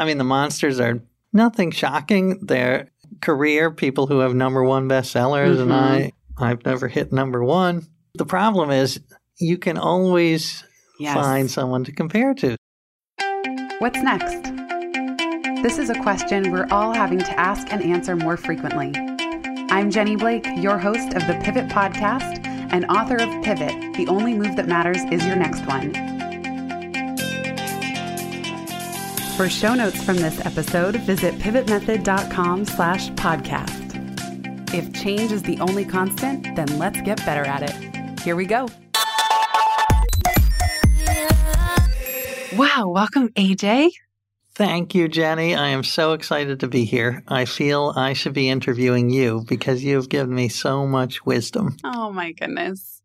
I mean, the monsters are nothing shocking. They're career people who have number one bestsellers, mm-hmm. and I, I've never hit number one. The problem is you can always yes. find someone to compare to. What's next? This is a question we're all having to ask and answer more frequently. I'm Jenny Blake, your host of the Pivot Podcast and author of Pivot The Only Move That Matters Is Your Next One. For show notes from this episode, visit pivotmethod.com slash podcast. If change is the only constant, then let's get better at it. Here we go. Wow, welcome, AJ. Thank you, Jenny. I am so excited to be here. I feel I should be interviewing you because you've given me so much wisdom. Oh, my goodness.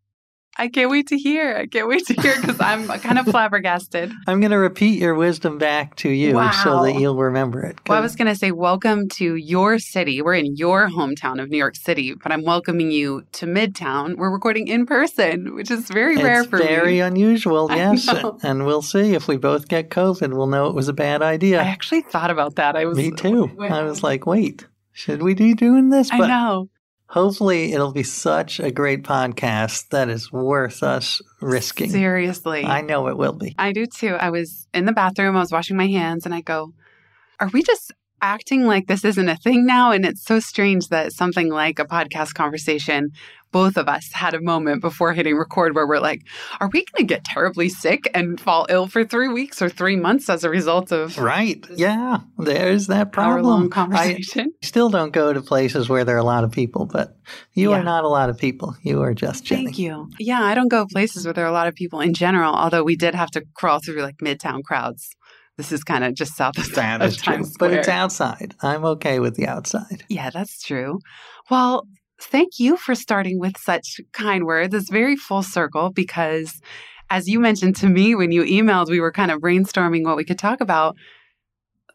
I can't wait to hear. I can't wait to hear because I'm kind of flabbergasted. I'm going to repeat your wisdom back to you wow. so that you'll remember it. Well, I was going to say, welcome to your city. We're in your hometown of New York City, but I'm welcoming you to Midtown. We're recording in person, which is very it's rare for very me. Very unusual, yes. And we'll see if we both get COVID. We'll know it was a bad idea. I actually thought about that. I was me too. I was like, wait, should we be doing this? But I know hopefully it'll be such a great podcast that is worth us risking. Seriously. I know it will be. I do too. I was in the bathroom, I was washing my hands, and I go, Are we just acting like this isn't a thing now? And it's so strange that something like a podcast conversation both of us had a moment before hitting record where we're like, are we going to get terribly sick and fall ill for three weeks or three months as a result of. Right. Yeah. There's that problem. Conversation. I still don't go to places where there are a lot of people, but you yeah. are not a lot of people. You are just Jenny. Thank you. Yeah. I don't go places where there are a lot of people in general, although we did have to crawl through like midtown crowds this is kind of just south of, that of Times Square. But it's outside. I'm okay with the outside. Yeah, that's true. Well, thank you for starting with such kind words. It's very full circle because, as you mentioned to me when you emailed, we were kind of brainstorming what we could talk about.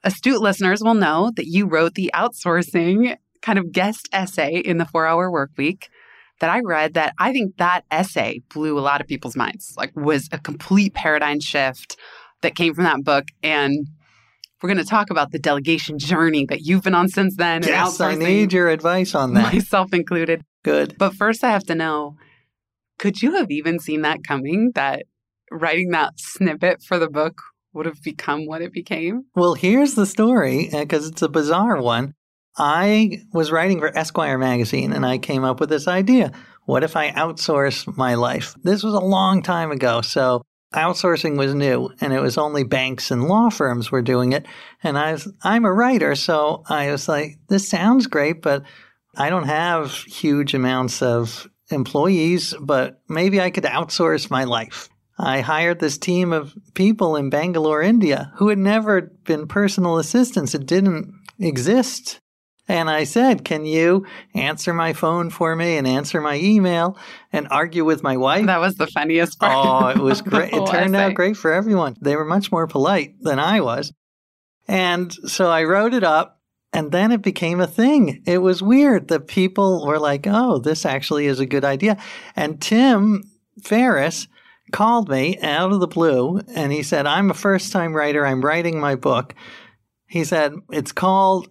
Astute listeners will know that you wrote the outsourcing kind of guest essay in the four hour work week that I read that I think that essay blew a lot of people's minds, like was a complete paradigm shift that came from that book. And we're going to talk about the delegation journey that you've been on since then. Yes, I need your advice on that. Myself included. Good. But first, I have to know could you have even seen that coming? That writing that snippet for the book would have become what it became? Well, here's the story uh, because it's a bizarre one. I was writing for Esquire magazine and I came up with this idea. What if I outsource my life? This was a long time ago. So outsourcing was new and it was only banks and law firms were doing it and I was I'm a writer so I was like this sounds great but I don't have huge amounts of employees but maybe I could outsource my life. I hired this team of people in Bangalore, India who had never been personal assistants. It didn't exist and I said, Can you answer my phone for me and answer my email and argue with my wife? That was the funniest part. Oh, it was great. It turned out great for everyone. They were much more polite than I was. And so I wrote it up. And then it became a thing. It was weird that people were like, oh, this actually is a good idea. And Tim Ferriss called me out of the blue and he said, I'm a first time writer. I'm writing my book. He said, it's called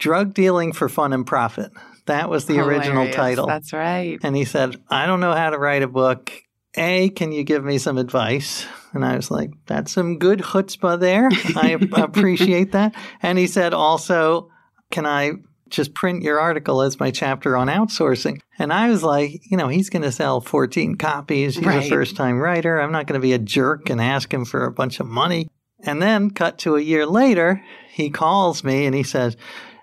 Drug Dealing for Fun and Profit. That was the Hilarious. original title. That's right. And he said, I don't know how to write a book. A, can you give me some advice? And I was like, that's some good chutzpah there. I appreciate that. And he said, also, can I just print your article as my chapter on outsourcing? And I was like, you know, he's going to sell 14 copies. He's right. a first time writer. I'm not going to be a jerk and ask him for a bunch of money. And then, cut to a year later, he calls me and he says,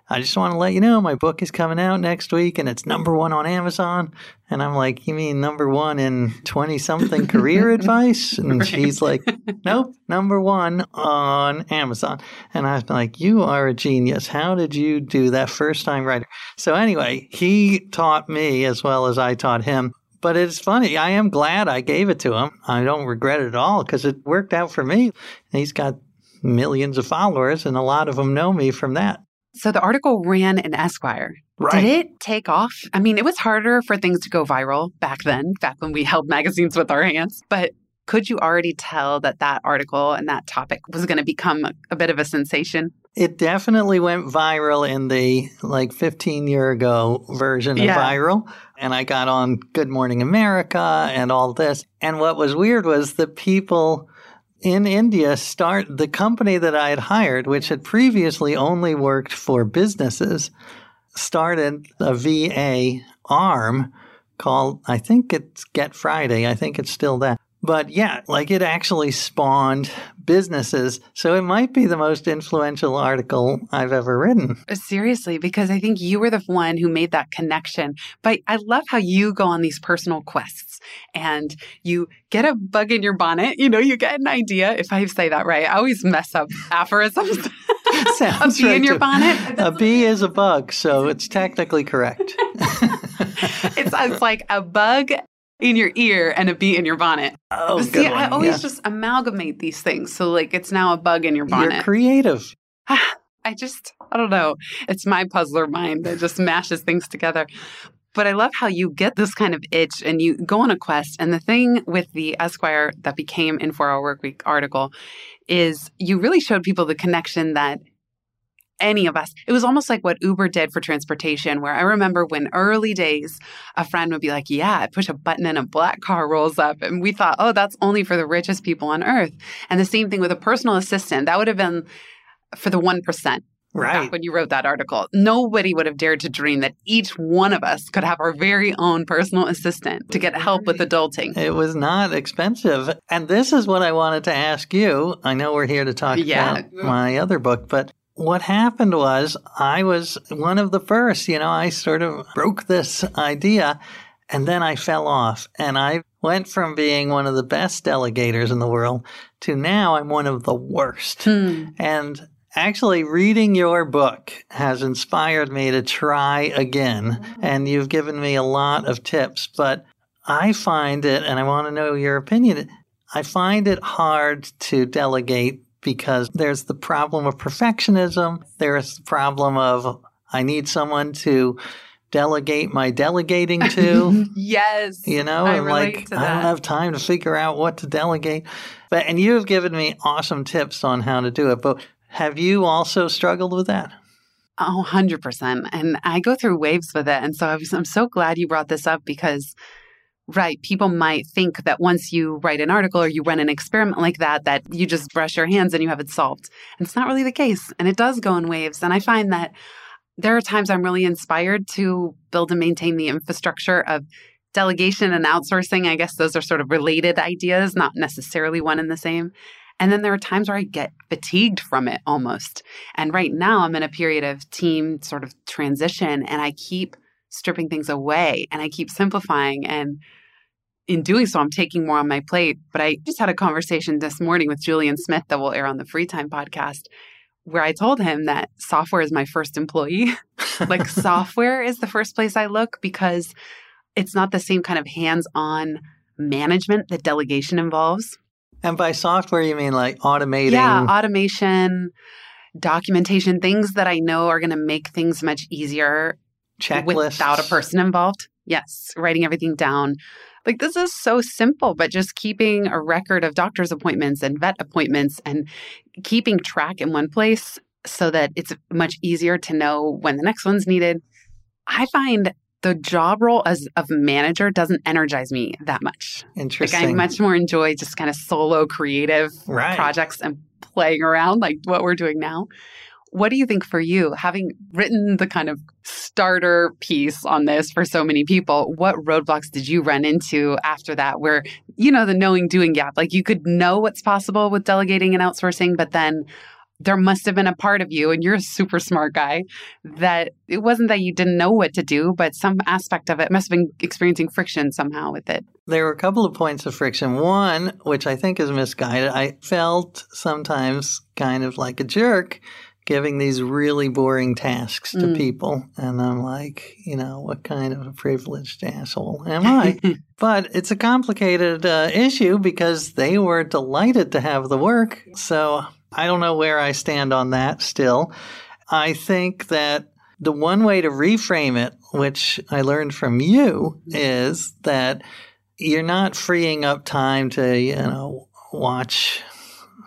I just want to let you know my book is coming out next week and it's number one on Amazon. And I'm like, You mean number one in 20 something career advice? And right. she's like, Nope, number one on Amazon. And I was like, You are a genius. How did you do that first time writer? So, anyway, he taught me as well as I taught him. But it's funny. I am glad I gave it to him. I don't regret it at all because it worked out for me. He's got millions of followers, and a lot of them know me from that. So the article ran in Esquire. Right. Did it take off? I mean, it was harder for things to go viral back then, back when we held magazines with our hands. But could you already tell that that article and that topic was going to become a, a bit of a sensation? It definitely went viral in the like 15 year ago version of Yeah. viral. And I got on Good Morning America and all this. And what was weird was the people in India start the company that I had hired, which had previously only worked for businesses, started a VA arm called, I think it's Get Friday. I think it's still that. But yeah, like it actually spawned businesses. So it might be the most influential article I've ever written. Uh, seriously, because I think you were the one who made that connection. But I love how you go on these personal quests and you get a bug in your bonnet. You know, you get an idea. If I say that right, I always mess up aphorisms. a bee right in your bonnet. A bee is a bug, so it's technically correct. it's, it's like a bug in your ear and a bee in your bonnet. Oh, See, good I always yeah. just amalgamate these things. So, like, it's now a bug in your bonnet. You're creative. I just, I don't know. It's my puzzler mind that just mashes things together. But I love how you get this kind of itch and you go on a quest. And the thing with the Esquire that became in Four Hour Work Week article is you really showed people the connection that any of us, it was almost like what Uber did for transportation, where I remember when early days, a friend would be like, Yeah, I push a button and a black car rolls up. And we thought, Oh, that's only for the richest people on earth. And the same thing with a personal assistant. That would have been for the 1% back Right. when you wrote that article. Nobody would have dared to dream that each one of us could have our very own personal assistant to get help with adulting. It was not expensive. And this is what I wanted to ask you. I know we're here to talk Yeah. about my other book, but what happened was I was one of the first, you know, I sort of broke this idea and then I fell off and I went from being one of the best delegators in the world to now I'm one of the worst. Hmm. And actually, reading your book has inspired me to try again. And you've given me a lot of tips, but I find it, and I want to know your opinion, I find it hard to delegate because there's the problem of perfectionism. There's the problem of I need someone to delegate my delegating to. yes. You know, I relate like I don't have time to figure out what to delegate. But and you have given me awesome tips on how to do it. But have you also struggled with that? Oh, 100%. And I go through waves with it. And so I was, I'm so glad you brought this up because, right, people might think that once you write an article or you run an experiment like that, that you just brush your hands and you have it solved. And it's not really the case. And it does go in waves. And I find that there are times I'm really inspired to build and maintain the infrastructure of delegation and outsourcing. I guess those are sort of related ideas, not necessarily one and the same. And then there are times where I get fatigued from it almost. And right now I'm in a period of team sort of transition and I keep stripping things away and I keep simplifying. And in doing so, I'm taking more on my plate. But I just had a conversation this morning with Julian Smith that will air on the Free Time podcast where I told him that software is my first employee. like software is the first place I look because it's not the same kind of hands on management that delegation involves. And by software, you mean like automating? Yeah, automation, documentation, things that I know are going to make things much easier checklists without a person involved. Yes, writing everything down. Like this is so simple, but just keeping a record of doctor's appointments and vet appointments and keeping track in one place so that it's much easier to know when the next one's needed. I find the job role as of manager doesn't energize me that much. Like Interesting. I much more enjoy just kind of solo creative right. projects and playing around like what we're doing now. What do you think for you, having written the kind of starter piece on this for so many people? What roadblocks did you run into after that where, you know, the knowing doing gap? Like you could know what's possible with delegating and outsourcing, but then there must have been a part of you, and you're a super smart guy, that it wasn't that you didn't know what to do, but some aspect of it must have been experiencing friction somehow with it. There were a couple of points of friction. One, which I think is misguided, I felt sometimes kind of like a jerk giving these really boring tasks to Mm. people. And I'm like, you know, what kind of a privileged asshole am I? but it's a complicated uh, issue because they were delighted to have the work. So I don't know where I stand on that still. I think that the one way to reframe it, which I learned from you, is that you're not freeing up time to, you know, watch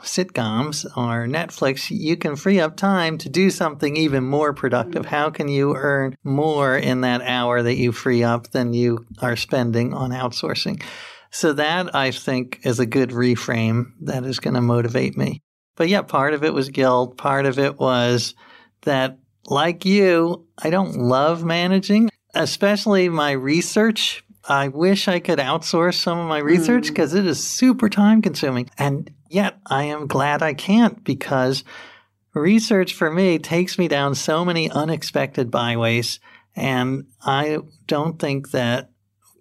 sitcoms or Netflix, you can free up time to do something even more productive. How can you earn more in that hour that you free up than you are spending on outsourcing? So that I think is a good reframe that is going to motivate me. But yeah, part of it was guilt. Part of it was that, like you, I don't love managing, especially my research. I wish I could outsource some of my research because mm. it is super time consuming. And yet I am glad I can't because research for me takes me down so many unexpected byways. And I don't think that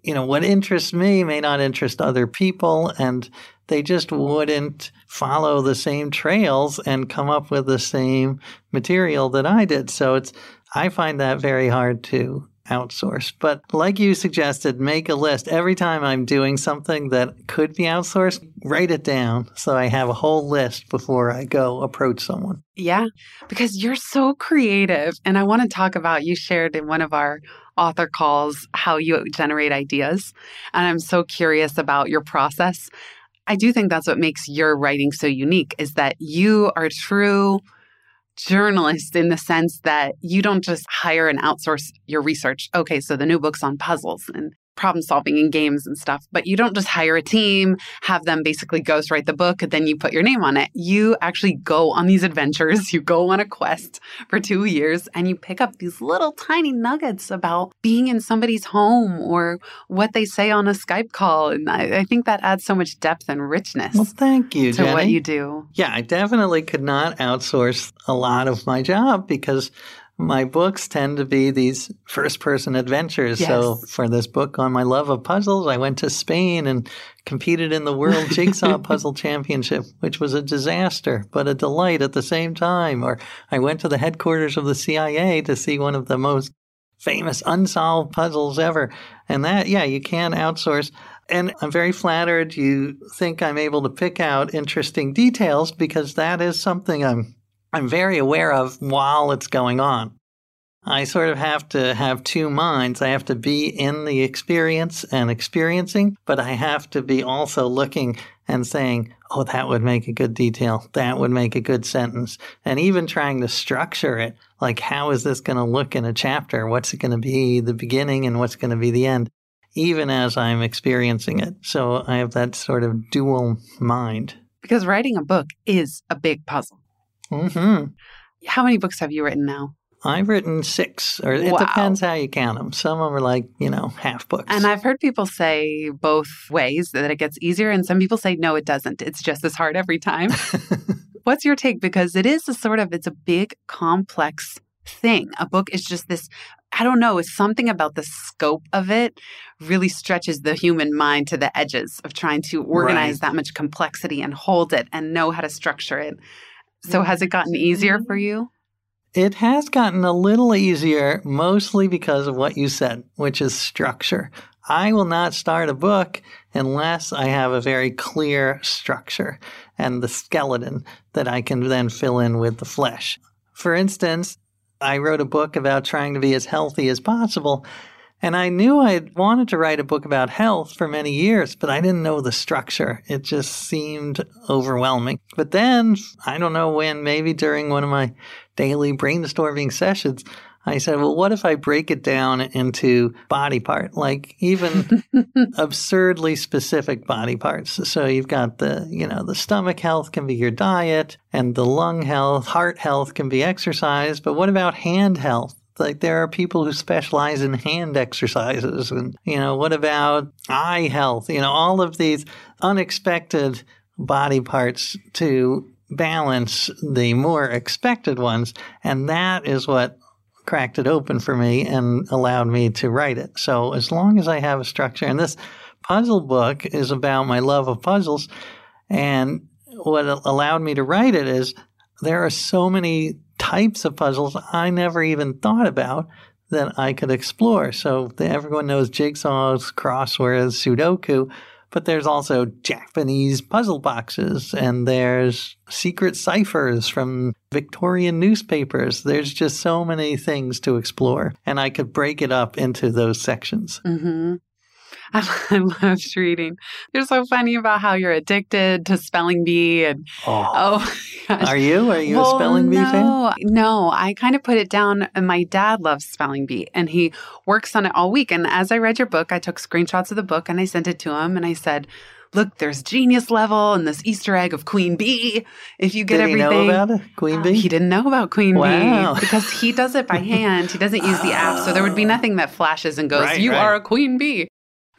you know, what interests me may not interest other people, and they just wouldn't follow the same trails and come up with the same material that I did. So it's, I find that very hard to outsource. But like you suggested, make a list. Every time I'm doing something that could be outsourced, write it down so I have a whole list before I go approach someone. Yeah, because you're so creative. And I want to talk about you shared in one of our author calls how you generate ideas. And I'm so curious about your process. I do think that's what makes your writing so unique is that you are true journalist in the sense that you don't just hire and outsource your research. Okay, so the new book's on puzzles and problem solving in games and stuff. But you don't just hire a team, have them basically ghostwrite the book, and then you put your name on it. You actually go on these adventures, you go on a quest for two years, and you pick up these little tiny nuggets about being in somebody's home or what they say on a Skype call. And I, I think that adds so much depth and richness. Well, thank you, to Jenny. what you do. Yeah, I definitely could not outsource a lot of my job because my books tend to be these first person adventures. Yes. So for this book on my love of puzzles, I went to Spain and competed in the World Jigsaw Puzzle Championship, which was a disaster, but a delight at the same time. Or I went to the headquarters of the CIA to see one of the most famous unsolved puzzles ever. And that, yeah, you can outsource. And I'm very flattered you think I'm able to pick out interesting details because that is something I'm I'm very aware of while it's going on. I sort of have to have two minds. I have to be in the experience and experiencing, but I have to be also looking and saying, oh, that would make a good detail. That would make a good sentence. And even trying to structure it. Like, how is this going to look in a chapter? What's it going to be the beginning and what's going to be the end? Even as I'm experiencing it. So I have that sort of dual mind. Because writing a book is a big puzzle. Mm-hmm. How many books have you written now? I've written six, or it wow. depends how you count them. Some of them are like, you know, half books. And I've heard people say both ways that it gets easier, and some people say, no, it doesn't. It's just as hard every time. What's your take? Because it is a sort of, it's a big, complex thing. A book is just this, I don't know, something about the scope of it really stretches the human mind to the edges of trying to organize right. that much complexity and hold it and know how to structure it. So has it gotten easier for mm-hmm. you? It has gotten a little easier, mostly because of what you said, which is structure. I will not start a book unless I have a very clear structure and the skeleton that I can then fill in with the flesh. For instance, I wrote a book about trying to be as healthy as possible, and I knew I wanted to write a book about health for many years, but I didn't know the structure. It just seemed overwhelming. But then, I don't know when, maybe during one of my daily brainstorming sessions, I said, well, what if I break it down into body part, like even absurdly specific body parts? So you've got the, you know, the stomach health can be your diet and the lung health, heart health can be exercise. But what about hand health? Like there are people who specialize in hand exercises. And, you know, what about eye health? You know, all of these unexpected body parts to balance the more expected ones. And that is what cracked it open for me and allowed me to write it. So as long as I have a structure, and this puzzle book is about my love of puzzles. And what allowed me to write it is there are so many types of puzzles I never even thought about that I could explore. So everyone knows jigsaws, crosswords, Sudoku, but there's also Japanese puzzle boxes and there's secret ciphers from Victorian newspapers. There's just so many things to explore, and I could break it up into those sections. Mm-hmm. I loved reading. You're so funny about how you're addicted to spelling bee and Oh, oh, gosh. are you? Are you Well, a spelling bee fan? no, No, I kind of put it down. And my dad loves spelling bee and he works on it all week. And as I read your book, I took screenshots of the book and I sent it to him and I said, Look, there's genius level and this Easter egg of Queen Bee. If you get Did he everything. know about it, Queen Um, Bee? He didn't know about Queen Wow. Bee because he does it by hand. He doesn't use the app. So there would be nothing that flashes and goes, Right, You right. are a Queen Bee.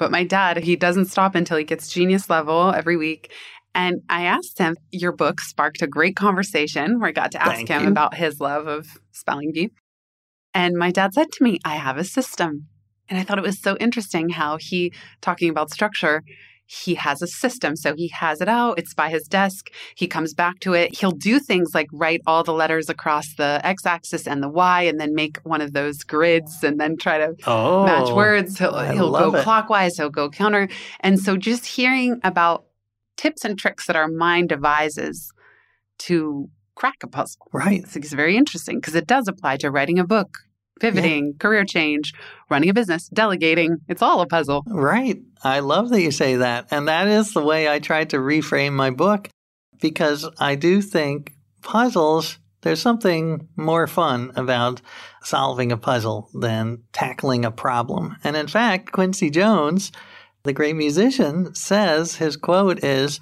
But my dad, he doesn't stop until he gets genius level every week. And I asked him, Your book sparked a great conversation where I got to ask Thank him you. about his love of spelling bee. And my dad said to me, I have a system. And I thought it was so interesting how he, talking about structure, he has a system. So he has it out, it's by his desk. He comes back to it. He'll do things like write all the letters across the x axis and the y, and then make one of those grids and then try to oh, match words. He'll, he'll go it. clockwise, he'll go counter. And so just hearing about tips and tricks that our mind devises to crack a puzzle. Right. I think it's very interesting because it does apply to writing a book, pivoting, career change, running a business, delegating. It's all a puzzle. Right. I love that you say that. And that is the way I tried to reframe my book because I do think puzzles, there's something more fun about solving a puzzle than tackling a problem. And in fact, Quincy Jones, the great musician, says his quote is,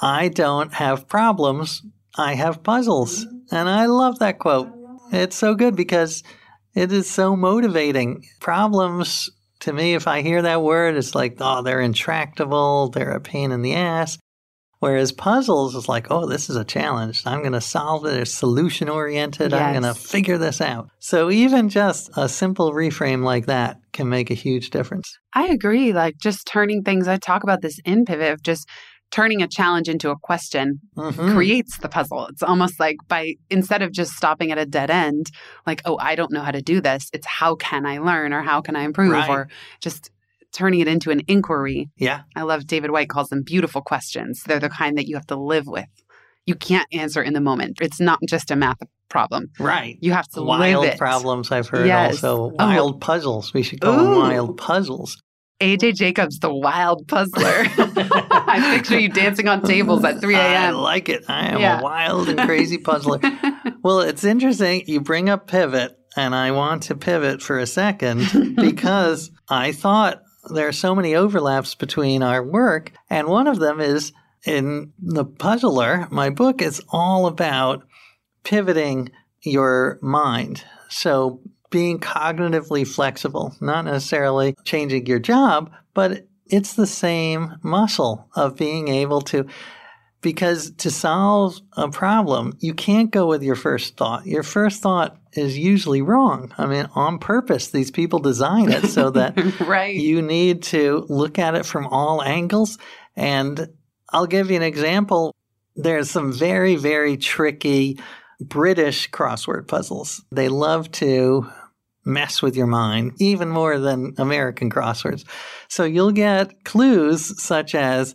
I don't have problems, I have puzzles. And I love that quote. It's so good because it is so motivating. Problems to me, if I hear that word, it's like, oh, they're intractable, they're a pain in the ass. Whereas puzzles is like, oh, this is a challenge. I'm going to solve it. It's solution oriented. I'm going to figure this out. So even just a simple reframe like that can make a huge difference. I agree. Like just turning things, I talk about this in Pivot of just turning a challenge into a question Mhm. creates the puzzle. It's almost like by instead of just stopping at a dead end, like, oh, I don't know how to do this, it's how can I learn or how can I improve Right. or just turning it into an inquiry. Yeah. I love David Whyte calls them beautiful questions. They're the kind that you have to live with. You can't answer in the moment. It's not just a math problem. Right. You have to Wild live it. problems I've heard Yes. also. Oh. Wild puzzles. We should call them wild puzzles. AJ Jacobs, the wild puzzler. I picture you dancing on tables at 3 a.m. I like it. I am Yeah. a wild and crazy puzzler. Well, it's interesting. You bring up pivot, and I want to pivot for a second because I thought there are so many overlaps between our work. And one of them is in The Puzzler, my book is all about pivoting your mind. So being cognitively flexible, not necessarily changing your job, but it's the same muscle of being able to because to solve a problem, you can't go with your first thought. Your first thought is usually wrong. I mean, on purpose, these people design it so that right. you need to look at it from all angles. And I'll give you an example. There's some very, very tricky British crossword puzzles. They love to mess with your mind, even more than American crosswords. So you'll get clues such as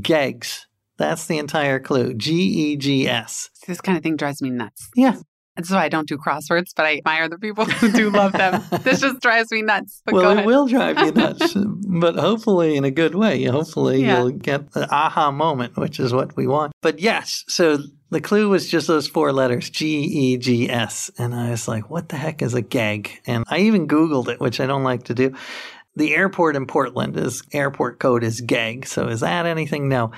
gegs. That's the entire clue. G E G S. this kind of thing drives me nuts. Yeah. That's why I don't do crosswords, but I admire the people who do love them. this just drives me nuts. But go well, it will drive you nuts, but hopefully in a good way. Hopefully Yeah. you'll get the aha moment, which is what we want. But yes, so the clue was just those four letters, G E G S. And I was like, what the heck is a gag? And I even Googled it, which I don't like to do. The airport in Portland is airport code is gag. So is that anything? No.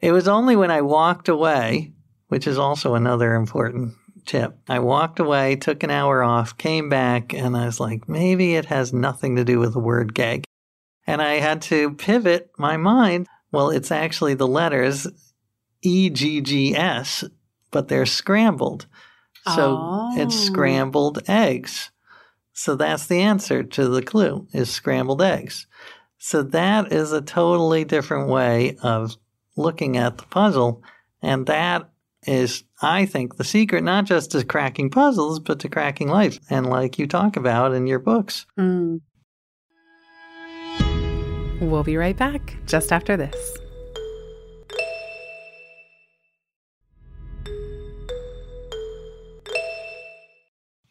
It was only when I walked away, which is also another important tip. I walked away, took an hour off, came back, and I was like, maybe it has nothing to do with the word gag. And I had to pivot my mind. Well, it's actually the letters E G G S, but they're scrambled. So it's Oh. scrambled eggs. So that's the answer to the clue is scrambled eggs. So that is a totally different way of looking at the puzzle. And that is, I think, the secret, not just to cracking puzzles, but to cracking life. And like you talk about in your books. Mm. We'll be right back just after this.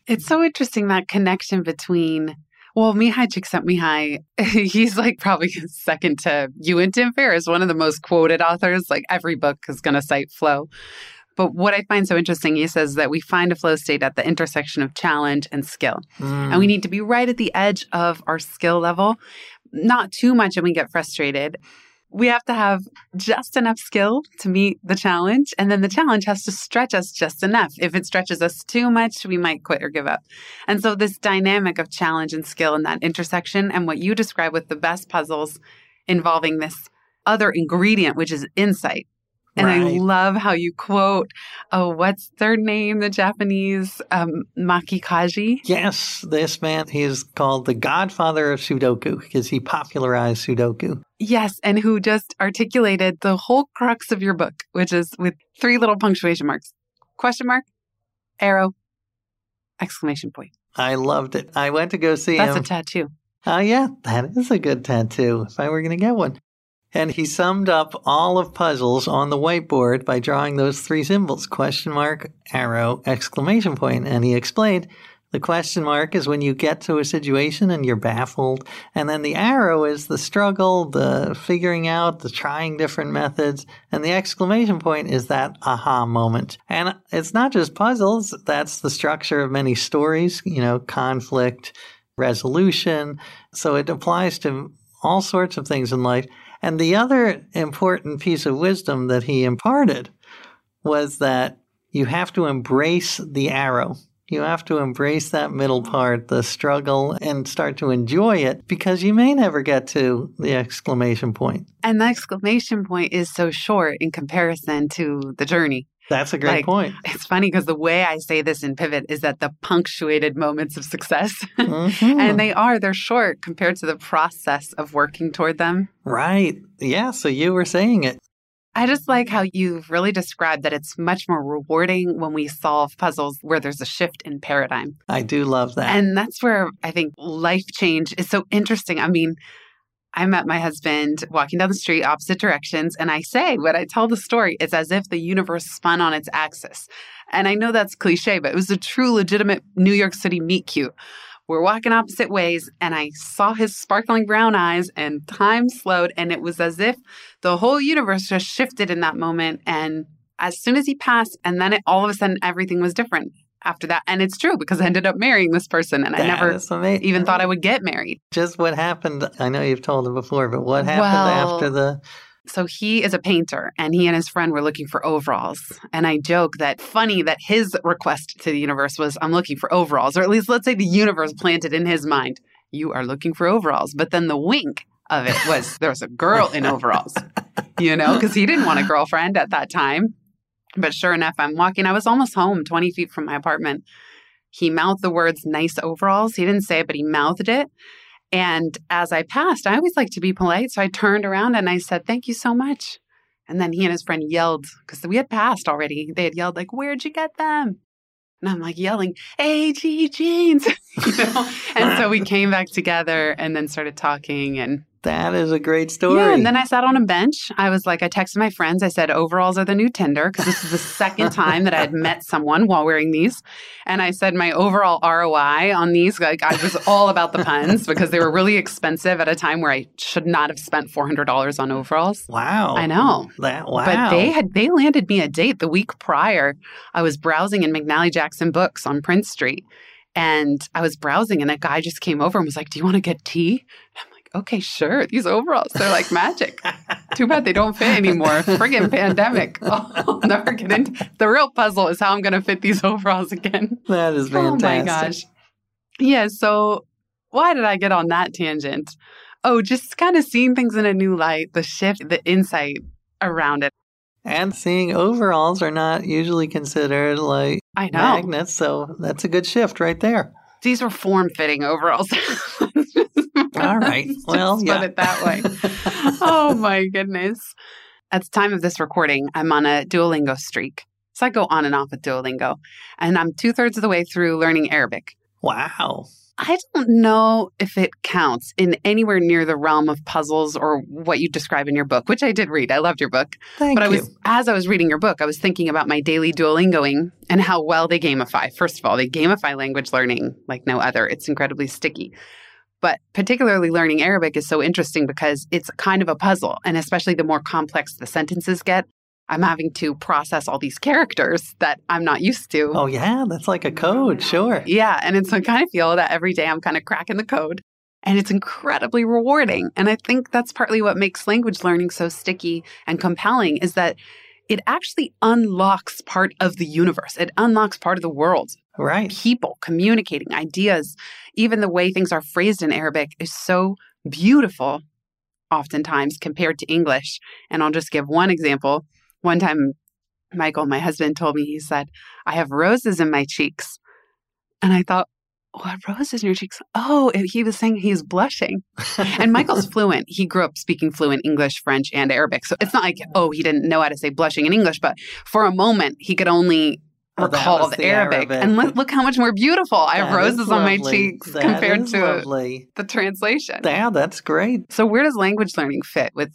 It's so interesting that connection between Well, Mihai Csikszentmihalyi, he's like probably second to you and Tim Ferriss, one of the most quoted authors. Like every book is going to cite flow. But what I find so interesting, he says that we find a flow state at the intersection of challenge and skill. Mm. And we need to be right at the edge of our skill level, not too much and we get frustrated we have to have just enough skill to meet the challenge. And then the challenge has to stretch us just enough. If it stretches us too much, we might quit or give up. And so, this dynamic of challenge and skill in that intersection, and what you describe with the best puzzles involving this other ingredient, which is insight, and right. I love how you quote, oh, what's their name? The Japanese um, Maki Kaji. Yes, this man, he is called the godfather of Sudoku because he popularized Sudoku. Yes, and who just articulated the whole crux of your book, which is with three little punctuation marks question mark, arrow, exclamation point. I loved it. I went to go see That's him. That's a tattoo. Oh, yeah, that is a good tattoo if I were going to get one. And he summed up all of puzzles on the whiteboard by drawing those three symbols question mark, arrow, exclamation point. And he explained the question mark is when you get to a situation and you're baffled. And then the arrow is the struggle, the figuring out, the trying different methods. And the exclamation point is that aha moment. And it's not just puzzles, that's the structure of many stories, you know, conflict, resolution. So it applies to all sorts of things in life. And the other important piece of wisdom that he imparted was that you have to embrace the arrow. You have to embrace that middle part, the struggle, and start to enjoy it because you may never get to the exclamation point. And the exclamation point is so short in comparison to the journey. That's a great like, point. It's funny because the way I say this in Pivot is that the punctuated moments of success, mm-hmm. and they are, they're short compared to the process of working toward them. Right. Yeah. So you were saying it. I just like how you've really described that it's much more rewarding when we solve puzzles where there's a shift in paradigm. I do love that. And that's where I think life change is so interesting. I mean, I met my husband walking down the street opposite directions, and I say, when I tell the story, it's as if the universe spun on its axis. And I know that's cliche, but it was a true, legitimate New York City meet cute. We're walking opposite ways, and I saw his sparkling brown eyes, and time slowed, and it was as if the whole universe just shifted in that moment. And as soon as he passed, and then it, all of a sudden, everything was different after that. And it's true because I ended up marrying this person and that I never even thought I would get married. Just what happened, I know you've told it before, but what happened well, after the. So he is a painter and he and his friend were looking for overalls. And I joke that funny that his request to the universe was, I'm looking for overalls, or at least let's say the universe planted in his mind, you are looking for overalls. But then the wink of it was there was a girl in overalls, you know, because he didn't want a girlfriend at that time. But sure enough, I'm walking. I was almost home, 20 feet from my apartment. He mouthed the words nice overalls. He didn't say it, but he mouthed it. And as I passed, I always like to be polite. So I turned around and I said, Thank you so much. And then he and his friend yelled because we had passed already. They had yelled, like, Where'd you get them? And I'm like yelling, AG jeans, you know? and so we came back together and then started talking and that is a great story. Yeah, and then I sat on a bench. I was like, I texted my friends. I said, overalls are the new Tinder because this is the second time that I had met someone while wearing these. And I said, my overall ROI on these, like, I was all about the puns because they were really expensive at a time where I should not have spent $400 on overalls. Wow. I know. That, wow. But they had, they landed me a date the week prior. I was browsing in McNally Jackson Books on Prince Street. And I was browsing, and a guy just came over and was like, Do you want to get tea? I'm okay, sure. These overalls, they're like magic. Too bad they don't fit anymore. Friggin' pandemic. Oh, I'll never get into the real puzzle is how I'm going to fit these overalls again. That is fantastic. Oh my gosh. Yeah. So why did I get on that tangent? Oh, just kind of seeing things in a new light, the shift, the insight around it. And seeing overalls are not usually considered like I know. magnets, so that's a good shift right there. These were form fitting overalls. All right. Well, yeah. put it that way. oh my goodness. At the time of this recording, I'm on a Duolingo streak. So I go on and off with Duolingo, and I'm two thirds of the way through learning Arabic. Wow. I don't know if it counts in anywhere near the realm of puzzles or what you describe in your book, which I did read. I loved your book. Thank but I was as I was reading your book, I was thinking about my daily Duolingoing and how well they gamify. First of all, they gamify language learning like no other. It's incredibly sticky. But particularly learning Arabic is so interesting because it's kind of a puzzle. And especially the more complex the sentences get, I'm having to process all these characters that I'm not used to. Oh, yeah, that's like a code, sure. Yeah. And it's I kind of feel that every day I'm kind of cracking the code. And it's incredibly rewarding. And I think that's partly what makes language learning so sticky and compelling is that it actually unlocks part of the universe. It unlocks part of the world. Right. People communicating ideas, even the way things are phrased in Arabic is so beautiful, oftentimes compared to English. And I'll just give one example. One time, Michael, my husband, told me, he said, I have roses in my cheeks. And I thought, Oh, what roses in your cheeks? Oh, he was saying he's blushing. and Michael's fluent. He grew up speaking fluent English, French, and Arabic. So it's not like, oh, he didn't know how to say blushing in English, but for a moment, he could only Oh, recall that the, Arabic. Arabic. And look, look how much more beautiful. I have roses on my cheeks That compared to lovely. the translation. Yeah, that's great. So where does language learning fit with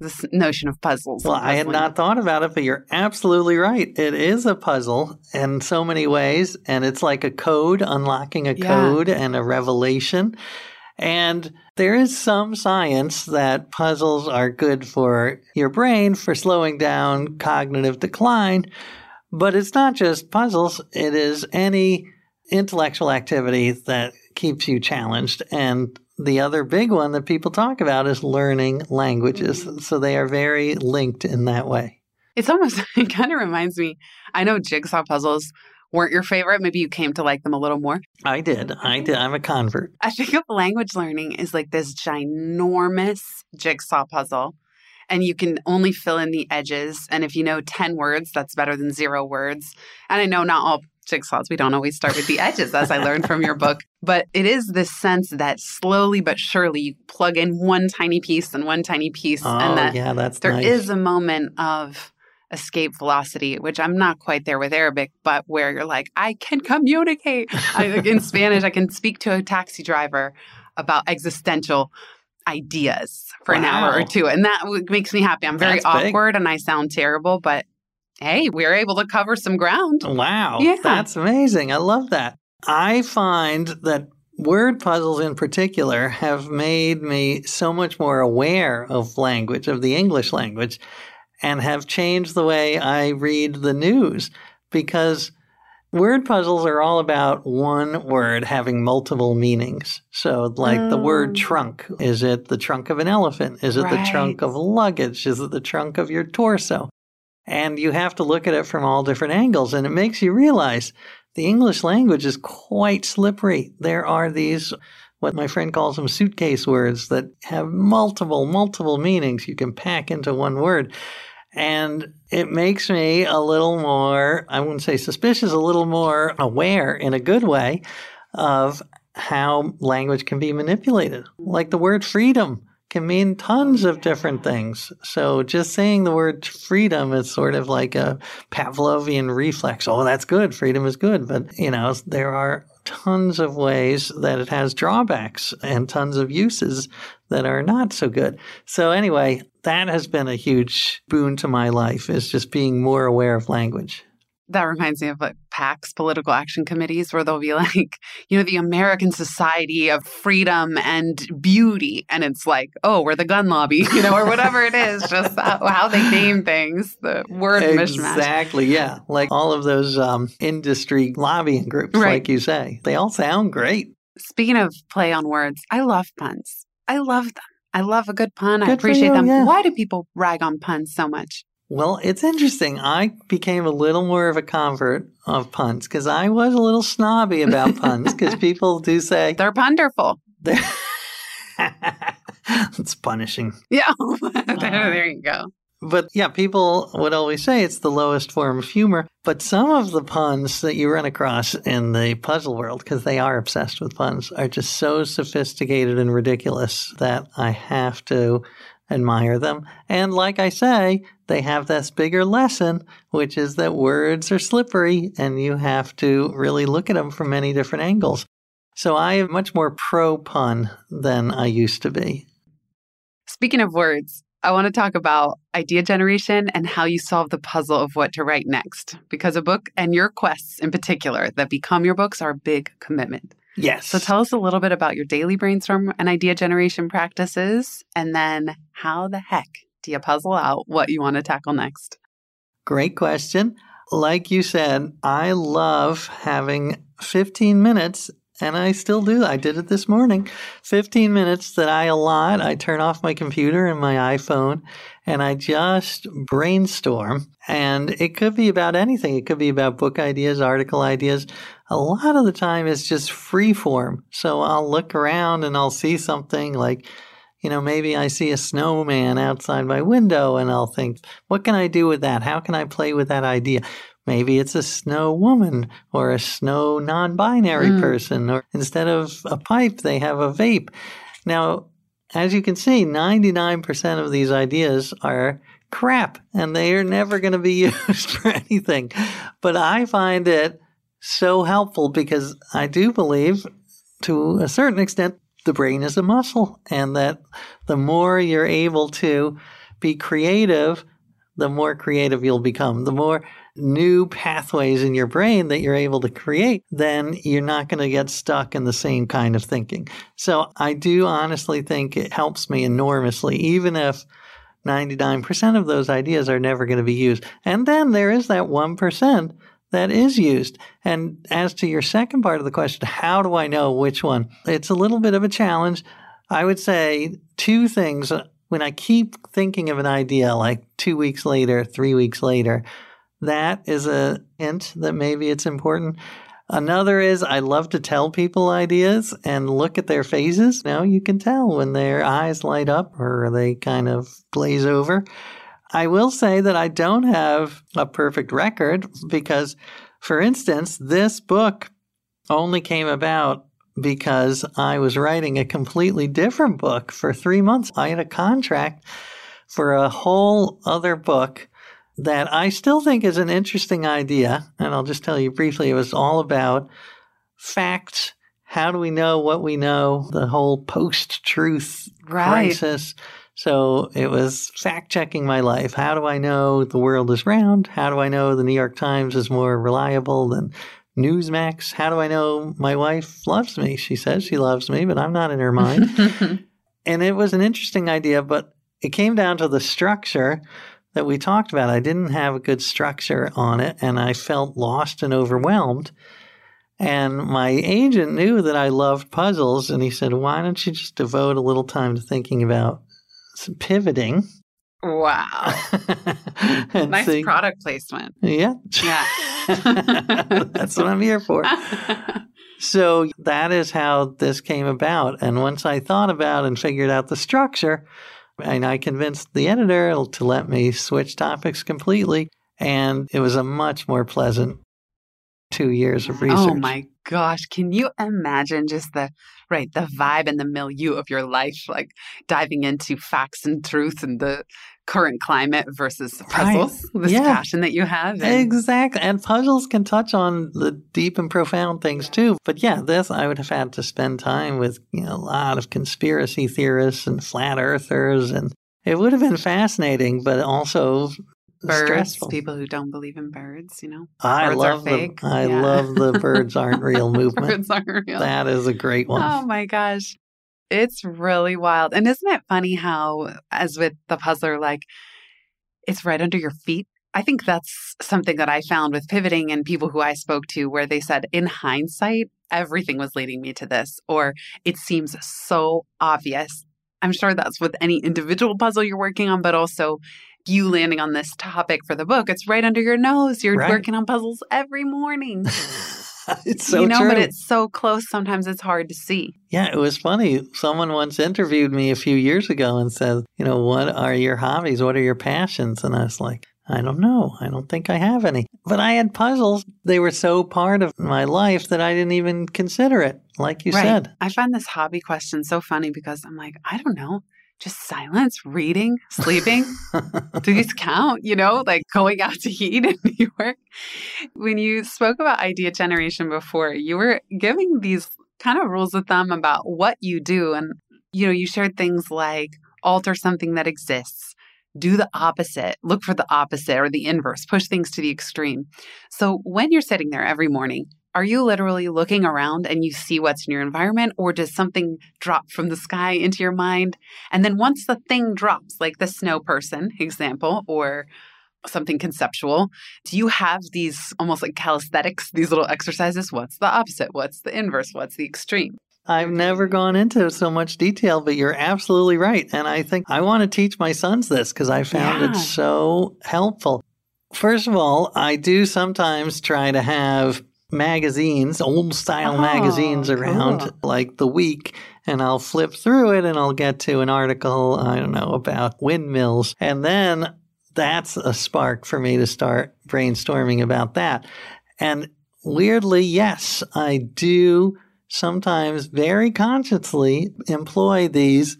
this notion of puzzles? Well, I had not thought about it, but you're absolutely right. It is a puzzle in so many ways, and it's like a code, unlocking a Yeah. code and a revelation. And there is some science that puzzles are good for your brain for slowing down cognitive decline, but it's not just puzzles, it is any intellectual activity that keeps you challenged. And the other big one that people talk about is learning languages. Mm-hmm. So they are very linked in that way. It's almost, it kind of reminds me. I know jigsaw puzzles weren't your favorite. Maybe you came to like them a little more. I did. I mm-hmm. did. I'm a convert. I think of language learning is like this ginormous jigsaw puzzle, and you can only fill in the edges. And if you know 10 words, that's better than zero words. And I know not all jigsaws, we don't always start with the edges, as I learned from your book. But it is this sense that slowly but surely you plug in one tiny piece and one tiny piece, Oh, and that yeah, that's there nice. is a moment of escape velocity, which I'm not quite there with Arabic, but where you're like, I can communicate. I, like in Spanish, I can speak to a taxi driver about existential ideas for an hour or two. And that makes me happy. I'm very That's big. awkward and I sound terrible, but hey, we are able to cover some ground. Wow. Yeah. That's amazing. I love that. I find that word puzzles in particular have made me so much more aware of language, of the English language, and have changed the way I read the news because word puzzles are all about one word having multiple meanings. So, like the word Mm. trunk is it the trunk of an elephant? Is it the trunk of luggage? Is it the trunk of your torso? And you have to look at it from all different angles. And it makes you realize the English language is quite slippery. There are these, what my friend calls them suitcase words that have multiple, multiple meanings you can pack into one word. And it makes me a little more, I wouldn't say suspicious, a little more aware in a good way of how language can be manipulated. Like the word freedom can mean tons of different things. So just saying the word freedom is sort of like a Pavlovian reflex. Oh, that's good. Freedom is good. But, you know, there are tons of ways that it has drawbacks and tons of uses that are not so good. So anyway, that has been a huge boon to my life is just being more aware of language. That reminds me of like PACs, political action committees, where they'll be like, you know, the American Society of Freedom and Beauty. And it's like, oh, we're the gun lobby, you know, or whatever it is, just how, how they name things, the word mishmash. Exactly. Yeah. Like all of those um, industry lobbying groups, Right. like you say, they all sound great. Speaking of play on words, I love puns. I love them. I love a good pun. I Good for appreciate you, them. yeah. Why do people rag on puns so much? Well, it's interesting. I became a little more of a convert of puns because I was a little snobby about puns because people do say They're they're- it's punishing. Yeah. Uh-huh. there you go. But yeah, people would always say it's the lowest form of humor. But some of the puns that you run across in the puzzle world, because they are obsessed with puns, are just so sophisticated and ridiculous that I have to admire them. And like I say, they have this bigger lesson, which is that words are slippery and you have to really look at them from many different angles. So I am much more pro pun than I used to be. Speaking of words, I want to talk about idea generation and how you solve the puzzle of what to write next. Because a book and your quests in particular that become your books are a big commitment. Yes. So tell us a little bit about your daily brainstorm and idea generation practices, and then how the heck do you puzzle out what you want to tackle next? Great question. Like you said, I love having 15 minutes and I still do. I did it this morning. 15 minutes that I allot. I turn off my computer and my iPhone and I just brainstorm. And it could be about anything. It could be about book ideas, article ideas. A lot of the time it's just free form. So I'll look around and I'll see something like, you know, maybe I see a snowman outside my window and I'll think, what can I do with that? How can I play with that idea? Maybe it's a snow woman or a snow non binary mm. person, or instead of a pipe, they have a vape. Now, as you can see, 99% of these ideas are crap and they are never going to be used for anything. But I find it so helpful because I do believe, to a certain extent, the brain is a muscle, and that the more you're able to be creative, the more creative you'll become. The more new pathways in your brain that you're able to create, then you're not going to get stuck in the same kind of thinking. So I do honestly think it helps me enormously, even if 99% of those ideas are never going to be used. And then there is that 1% that is used. And as to your second part of the question, how do I know which one? It's a little bit of a challenge. I would say two things. When I keep thinking of an idea like two weeks later, three weeks later, that is a hint that maybe it's important. Another is I love to tell people ideas and look at their faces. Now you can tell when their eyes light up or they kind of glaze over. I will say that I don't have a perfect record because, for instance, this book only came about because I was writing a completely different book for three months. I had a contract for a whole other book that I still think is an interesting idea. And I'll just tell you briefly it was all about facts. How do we know what we know? The whole post truth right. crisis. So it was fact checking my life. How do I know the world is round? How do I know the New York Times is more reliable than Newsmax? How do I know my wife loves me? She says she loves me, but I'm not in her mind. and it was an interesting idea, but it came down to the structure that we talked about. I didn't have a good structure on it and I felt lost and overwhelmed. And my agent knew that I loved puzzles and he said, Why don't you just devote a little time to thinking about pivoting? Wow. nice see, product placement. Yeah. Yeah. That's what I'm here for. so that is how this came about. And once I thought about and figured out the structure, and I convinced the editor to let me switch topics completely. And it was a much more pleasant two years of oh research. Oh my gosh. Can you imagine just the right, the vibe and the milieu of your life, like diving into facts and truth and the current climate versus puzzles, right. this yeah. passion that you have. And... Exactly. And puzzles can touch on the deep and profound things too. But yeah, this I would have had to spend time with you know, a lot of conspiracy theorists and flat earthers and it would have been fascinating, but also birds, stressful. people who don't believe in birds, you know. I birds love the I yeah. love the birds aren't real movement. birds aren't real. That is a great one. Oh my gosh. It's really wild. And isn't it funny how, as with the puzzler, like it's right under your feet? I think that's something that I found with pivoting and people who I spoke to, where they said, in hindsight, everything was leading me to this, or it seems so obvious. I'm sure that's with any individual puzzle you're working on, but also you landing on this topic for the book. It's right under your nose. You're right. working on puzzles every morning. it's so you know, true. but it's so close. Sometimes it's hard to see. Yeah, it was funny. Someone once interviewed me a few years ago and said, "You know, what are your hobbies? What are your passions?" And I was like, I don't know. I don't think I have any. But I had puzzles. They were so part of my life that I didn't even consider it, like you right. said. I find this hobby question so funny because I'm like, I don't know just silence, reading, sleeping. Do these count? You know, like going out to eat in New York. When you spoke about idea generation before, you were giving these kind of rules of thumb about what you do. And, you know, you shared things like alter something that exists, do the opposite, look for the opposite or the inverse, push things to the extreme. So when you're sitting there every morning, are you literally looking around and you see what's in your environment, or does something drop from the sky into your mind? And then once the thing drops, like the snow person example, or something conceptual, do you have these almost like calisthenics, these little exercises? What's the opposite? What's the inverse? What's the extreme? I've never gone into so much detail, but you're absolutely right. And I think I want to teach my sons this because I found Yeah. it so helpful. First of all, I do sometimes try to have magazines, old style Oh, magazines around cool. like the week, and I'll flip through it and I'll get to an article, I don't know, about windmills. And then that's a spark for me to start brainstorming about that. And weirdly, yes, I do sometimes very consciously employ these,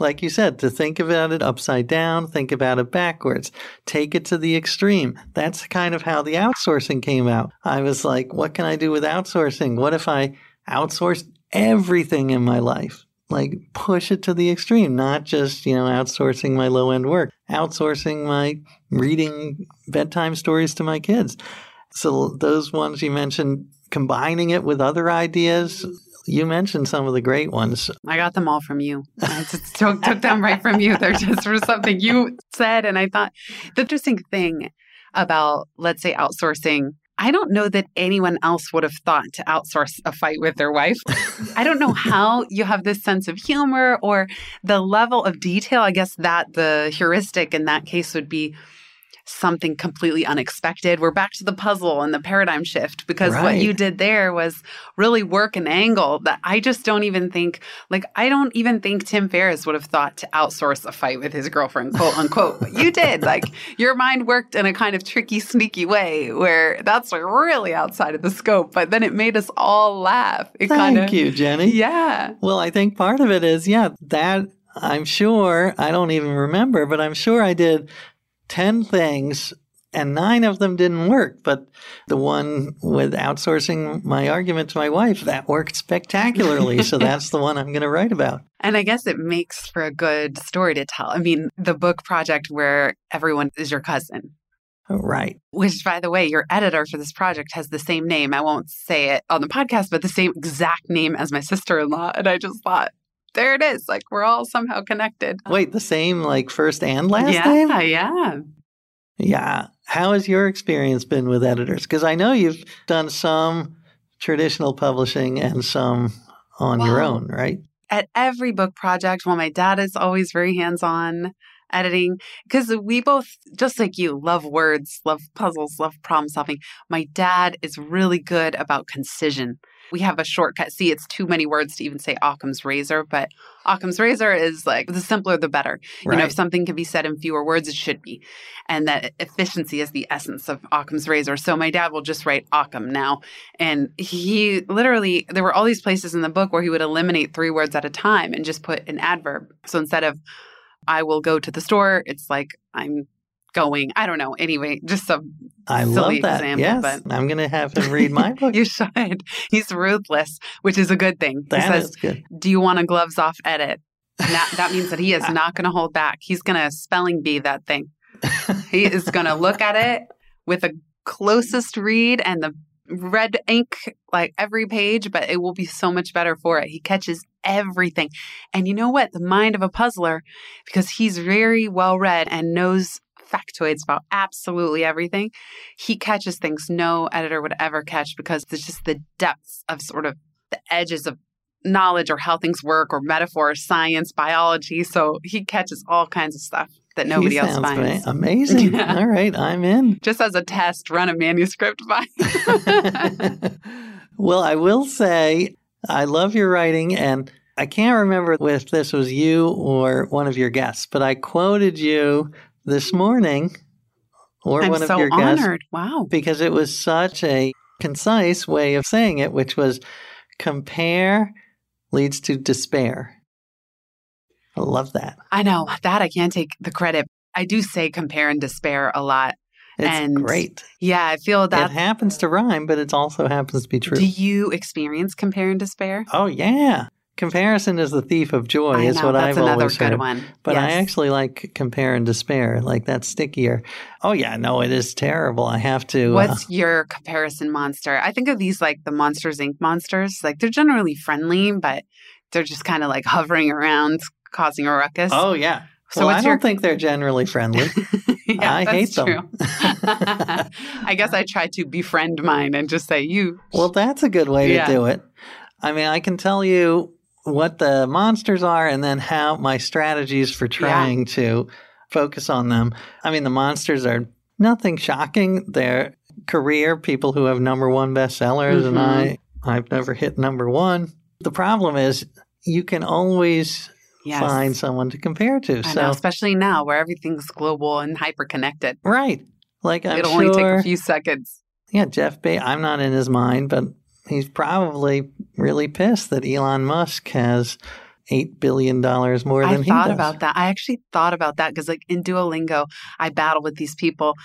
like you said, to think about it upside down, think about it backwards, take it to the extreme. That's kind of how the outsourcing came out. I was like, what can I do with outsourcing? What if I outsourced everything in my life? Like push it to the extreme, not just, you know, outsourcing my low end work, outsourcing my reading bedtime stories to my kids. So those ones you mentioned, combining it with other ideas, you mentioned some of the great ones. I got them all from you. I just took, took them right from you. They're just for something you said. And I thought the interesting thing about, let's say, outsourcing, I don't know that anyone else would have thought to outsource a fight with their wife. I don't know how you have this sense of humor or the level of detail. I guess that the heuristic in that case would be something completely unexpected. We're back to the puzzle and the paradigm shift because what you did there was really work an angle that I just don't even think, like, I don't even think Tim Ferriss would have thought to outsource a fight with his girlfriend, quote unquote. But you did. Like, your mind worked in a kind of tricky, sneaky way where that's really outside of the scope, but then it made us all laugh. It Thank kind of, you, Jenny. yeah. Well, I think part of it is, yeah, that I'm sure, I don't even remember, but I'm sure I did 10 things and nine of them didn't work. But the one with outsourcing my argument to my wife, that worked spectacularly. so that's the one I'm going to write about. And I guess it makes for a good story to tell. I mean, the book project where everyone is your cousin, oh, Right. which, by the way, your editor for this project has the same name. I won't say it on the podcast, but the same exact name as my sister in law. And I just thought, there it is. Like, we're all somehow connected. Wait, the same like first and last yeah, name? yeah. Yeah. Yeah. How has your experience been with editors? Because I know you've done some traditional publishing and some on your own, right? At every book project, well, my dad is always very hands on editing because we both, just like you, love words, love puzzles, love problem solving. My dad is really good about concision. We have a shortcut. See, it's too many words to even say Occam's razor, but Occam's razor is like the simpler the better. You know, if something can be said in fewer words, it should be. And that efficiency is the essence of Occam's razor. So my dad will just write Occam now. And he literally, there were all these places in the book where he would eliminate three words at a time and just put an adverb. So instead of I will go to the store, it's like I'm going. I don't know. Anyway, just some I silly love that. example, yes. but- I'm going to have him read my book. you should. He's ruthless, which is a good thing. He says, is good. do you want a gloves off edit? And that, that means that he is not going to hold back. He's going to spelling bee that thing. He is going to look at it with the closest read and the red ink like every page, but it will be so much better for it. He catches everything. And you know what? The mind of a puzzler, because he's very well read and knows factoids about absolutely everything, he catches things no editor would ever catch because it's just the depths of sort of the edges of knowledge or how things work or metaphor, science, biology. So he catches all kinds of stuff that nobody else finds. ama- amazing. Yeah. All right, I'm in. Just as a test, run a manuscript by. well, I will say I love your writing, and I can't remember if this was you or one of your guests, but I quoted you this morning or I'm one so of your guests honored. Wow. because it was such a concise way of saying it, which was compare leads to despair. I love that. I know that I can't take the credit. I do say compare and despair a lot. It's And great. Yeah, I feel that It that. happens to rhyme, but it also happens to be true. Do you experience compare and despair? Oh, yeah. Comparison is the thief of joy. I is know, what that's I've another always good heard. one. But I actually like compare and despair. Like that's stickier. Oh yeah, no, it is terrible. I have to. uh, What's your comparison monster? I think of these like the Monsters Inc. monsters. Like they're generally friendly, but they're just kind of like hovering around, causing a ruckus. oh yeah. so well, I what's don't think they're generally friendly. yeah, I that's hate them. true. I guess I try to befriend mine and just say you. well, that's a good way to do it. I mean, I can tell you what the monsters are and then how my strategies for trying to focus on them. I mean, the monsters are nothing shocking. They're career people who have number one bestsellers, and Mhm. I, I've never hit number one. The problem is you can always Yes. find someone to compare to. I so, know, especially now where everything's global and hyper connected. right. Like, I'm It'll sure, only take a few seconds. yeah, Jeff Bezos, I'm not in his mind, but he's probably really pissed that Elon Musk has $8 billion more I than he thought does. about that. I actually thought about that because, like, in Duolingo, I battle with these people.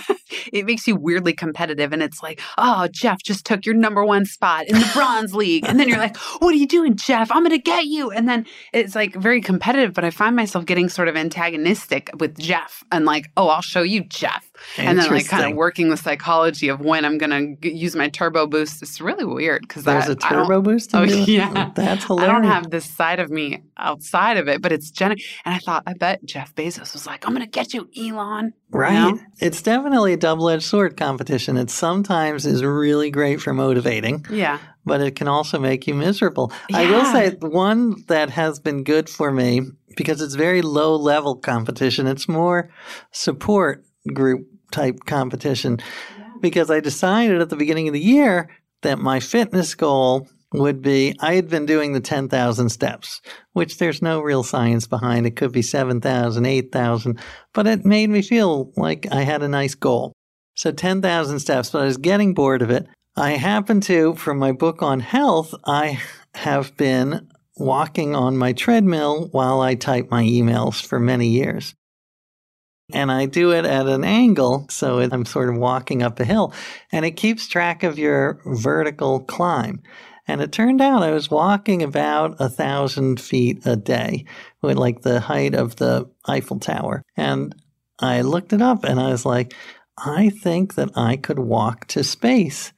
it makes you weirdly competitive. And it's like, oh, Jeff just took your number one spot in the bronze league. And then you're like, what are you doing, Jeff? I'm going to get you. And then it's like very competitive, but I find myself getting sort of antagonistic with Jeff and like, oh, I'll show you, Jeff. And then, like, kind of working the psychology of when I'm going to use my turbo boost. It's really weird because There's a I don't- turbo boost. Oh, into oh, yeah. That's hilarious. I don't have this side of me outside of it, but it's Jenna. And I thought, I bet Jeff Bezos was like, I'm going to get you, Elon. You Right. know? It's definitely a double edged sword competition. It sometimes is really great for motivating, Yeah. but it can also make you miserable. I will say one that has been good for me because it's very low level competition. It's more support group type competition because I decided at the beginning of the year that my fitness goal would be I had been doing the 10,000 steps, which there's no real science behind. It could be 7,000, 8,000, but it made me feel like I had a nice goal. So 10,000 steps, but I was getting bored of it. I happen to, from my book on health, I have been walking on my treadmill while I type my emails for many years. And I do it at an angle, so it, I'm sort of walking up a hill, and it keeps track of your vertical climb. And it turned out I was walking about a thousand feet a day, with like the height of the Eiffel Tower. And I looked it up, and I was like, I think that I could walk to space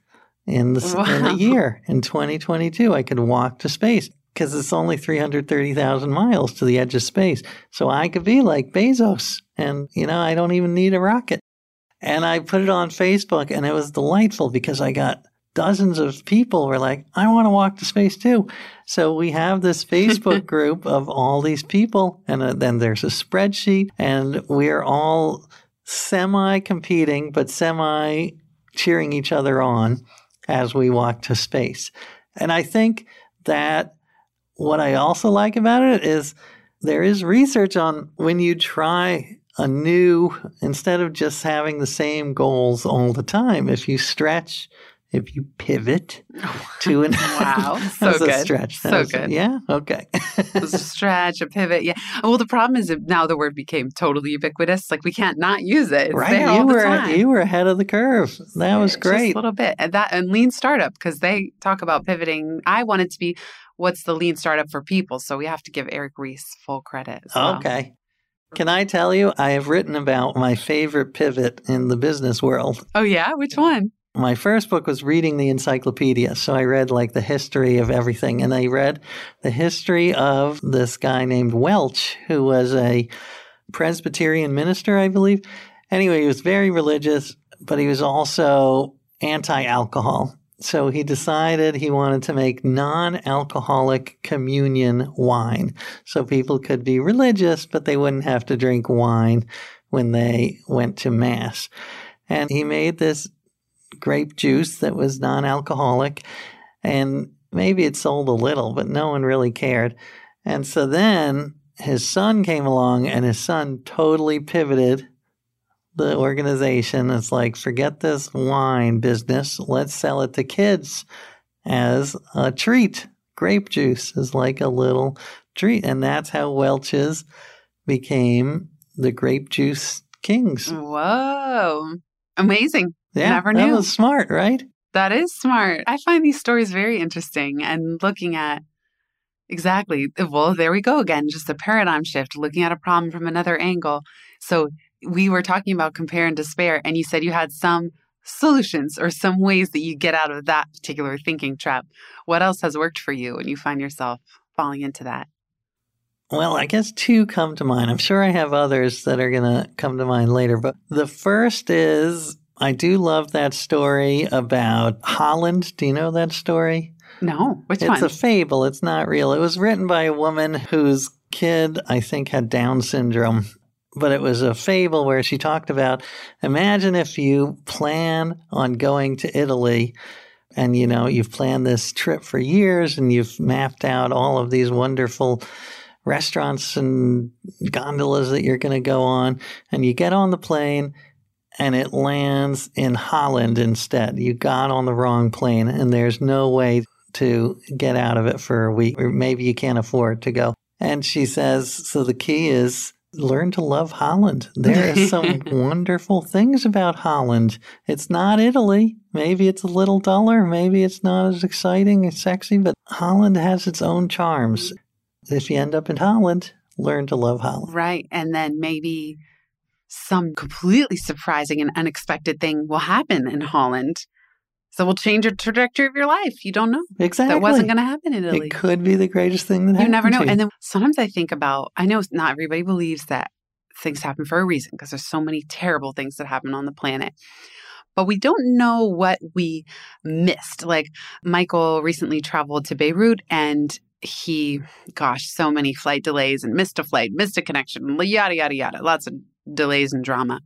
in the in Wow. a year in 2022. I could walk to space because it's only 330,000 miles to the edge of space. So I could be like Bezos, and you know I don't even need a rocket. And I put it on Facebook, and it was delightful because I got dozens of people were like, I want to walk to space too. So we have this Facebook group of all these people, and uh, then there's a spreadsheet, and we're all semi competing, but semi cheering each other on as we walk to space. And I think that what I also like about it is there is research on when you try a new, instead of just having the same goals all the time, if you stretch, if you pivot to an Wow. So good. stretch. So That's- good. Yeah. Okay. A stretch, a pivot. Yeah. Well, the problem is now the word became totally ubiquitous. Like we can't not use it. It's right. You were time. you were ahead of the curve. That was Just great. a little bit. And that and lean startup because they talk about pivoting. I wanted to be what's the lean startup for people. So we have to give Eric Ries full credit. well. Okay. Can I tell you, I have written about my favorite pivot in the business world. Oh yeah, which one? My first book was reading the encyclopedia. So I read like the history of everything. And I read the history of this guy named Welch, who was a Presbyterian minister, I believe. Anyway, he was very religious, but he was also anti alcohol. So he decided he wanted to make non alcoholic communion wine. So people could be religious, but they wouldn't have to drink wine when they went to Mass. And he made this grape juice that was non alcoholic. And maybe it sold a little, but no one really cared. And so then his son came along, and his son totally pivoted the organization. It's like, forget this wine business. Let's sell it to kids as a treat. Grape juice is like a little treat. And that's how Welch's became the grape juice kings. Whoa. Amazing. Yeah, Never that knew. was smart, right? That is smart. I find these stories very interesting and looking at Exactly. Well, there we go again. Just a paradigm shift, looking at a problem from another angle. So we were talking about compare and despair, and you said you had some solutions or some ways that you get out of that particular thinking trap. What else has worked for you when you find yourself falling into that? Well, I guess two come to mind. I'm sure I have others that are going to come to mind later. But the first is I do love that story about Holland. Do you know that story? No, which it's one? a fable. It's not real. It was written by a woman whose kid, I think, had Down syndrome. But it was a fable where she talked about imagine if you plan on going to Italy and you know you've planned this trip for years and you've mapped out all of these wonderful restaurants and gondolas that you're going to go on and you get on the plane and it lands in Holland instead. You got on the wrong plane and there's no way to get out of it for a week, or maybe you can't afford to go. And she says, so the key is learn to love Holland. There are some wonderful things about Holland. It's not Italy. Maybe it's a little duller. Maybe it's not as exciting and sexy, but Holland has its own charms. If you end up in Holland, learn to love Holland. Right. And then maybe some completely surprising and unexpected thing will happen in Holland. So we'll change the trajectory of your life. You don't know. Exactly. That wasn't going to happen in Italy. It could be the greatest thing that you never know. And then sometimes I think about, I know not everybody believes that things happen for a reason because there's so many terrible things that happen on the planet. But we don't know what we missed. Like Michael recently traveled to Beirut and he, gosh, so many flight delays and missed a flight, missed a connection, yada, yada, yada. Lots of delays and drama.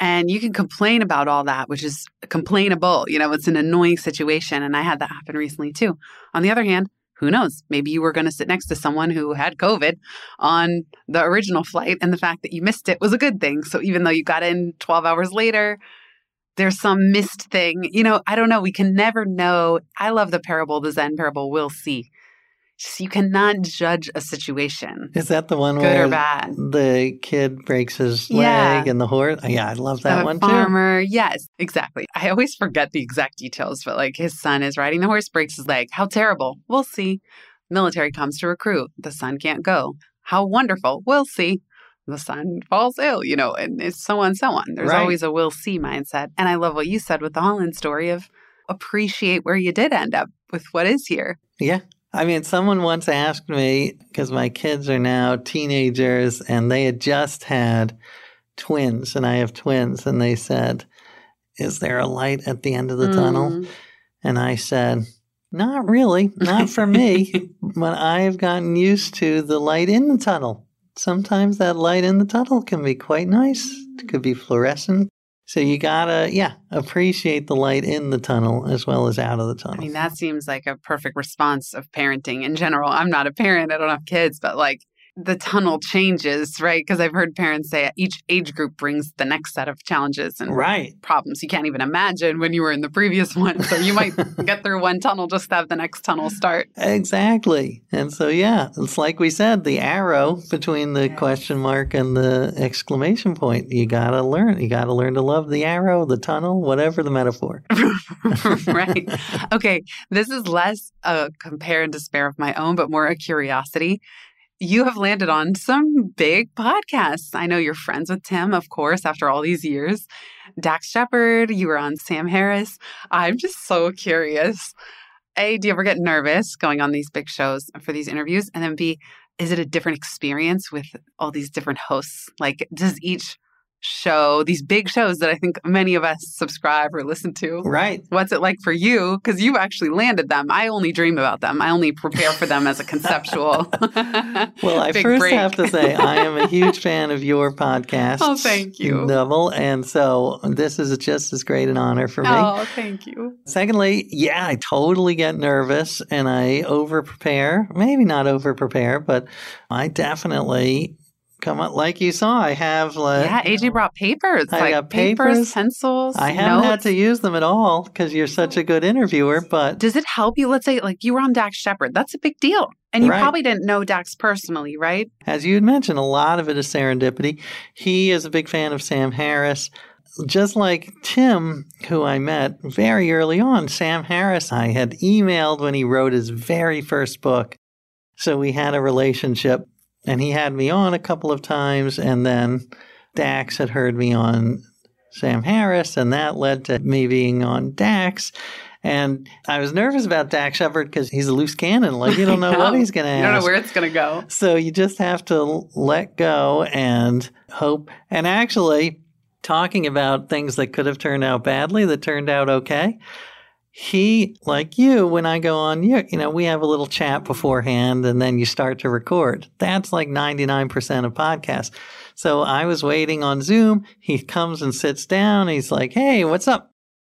And you can complain about all that, which is complainable. You know, it's an annoying situation. And I had that happen recently too. On the other hand, who knows? Maybe you were going to sit next to someone who had COVID on the original flight, and the fact that you missed it was a good thing. So even though you got in 12 hours later, there's some missed thing. You know, I don't know. We can never know. I love the parable, the Zen parable, we'll see. You cannot judge a situation, Is that the one good where or bad. the kid breaks his Yeah. leg and the horse? Oh, yeah, I love that a one too. farmer. Yes, exactly. I always forget the exact details, but like his son is riding the horse, breaks his leg. How terrible. We'll see. Military comes to recruit. The son can't go. How wonderful. We'll see. The son falls ill, you know, and it's so on, so on. There's Right. always a we'll see mindset. And I love what you said with the Holland story of appreciate where you did end up with what is here. Yeah. I mean, someone once asked me because my kids are now teenagers and they had just had twins, and I have twins, and they said, Is there a light at the end of the tunnel? Mm. And I said, Not really, not for me. but I have gotten used to the light in the tunnel. Sometimes that light in the tunnel can be quite nice. It could be fluorescent. So you gotta, yeah, appreciate the light in the tunnel as well as out of the tunnel. I mean, that seems like a perfect response of parenting in general. I'm not a parent, I don't have kids, but like the tunnel changes, right? Because I've heard parents say each age group brings the next set of challenges and right. problems you can't even imagine when you were in the previous one. So you might get through one tunnel just to have the next tunnel start. Exactly. And so, yeah, it's like we said the arrow between the question mark and the exclamation point. You got to learn. You got to learn to love the arrow, the tunnel, whatever the metaphor. right. Okay. This is less a compare and despair of my own, but more a curiosity. You have landed on some big podcasts. I know you're friends with Tim, of course, after all these years. Dax Shepard, you were on Sam Harris. I'm just so curious. A, do you ever get nervous going on these big shows for these interviews? And then B, is it a different experience with all these different hosts? Like, does each show, these big shows that I think many of us subscribe or listen to, Right. what's it like for you? Because you actually landed them. I only dream about them. I only prepare for them as a conceptual. Well, I first break. have to say I am a huge fan of your podcast. Oh, thank you. Double. And so this is just as great an honor for me. Oh, thank you. Secondly, yeah, I totally get nervous and I over prepare. Maybe not over prepare, but I definitely come up like you saw. I have like Yeah, AJ brought papers. I like got papers, papers. pencils. I haven't had to use them at all because you're such a oh. good interviewer, but Does it help you? Let's say, like, you were on Dax Shepard. That's a big deal. And you Right. probably didn't know Dax personally, right? as you had mentioned, a lot of it is serendipity. He is a big fan of Sam Harris. Just like Tim, who I met very early on, Sam Harris, I had emailed when he wrote his very first book. So we had a relationship, and he had me on a couple of times, and then Dax had heard me on Sam Harris, and that led to me being on Dax. And I was nervous about Dax Shepard because he's a loose cannon. Like, you don't know, what he's going to ask. You don't know where it's going to go. So you just have to let go and hope. And actually, talking about things that could have turned out badly that turned out okay, he, like you, when I go on, you, you know, we have a little chat beforehand and then you start to record. That's like 99% of podcasts. So I was waiting on Zoom. He comes and sits down. He's like, Hey, what's up?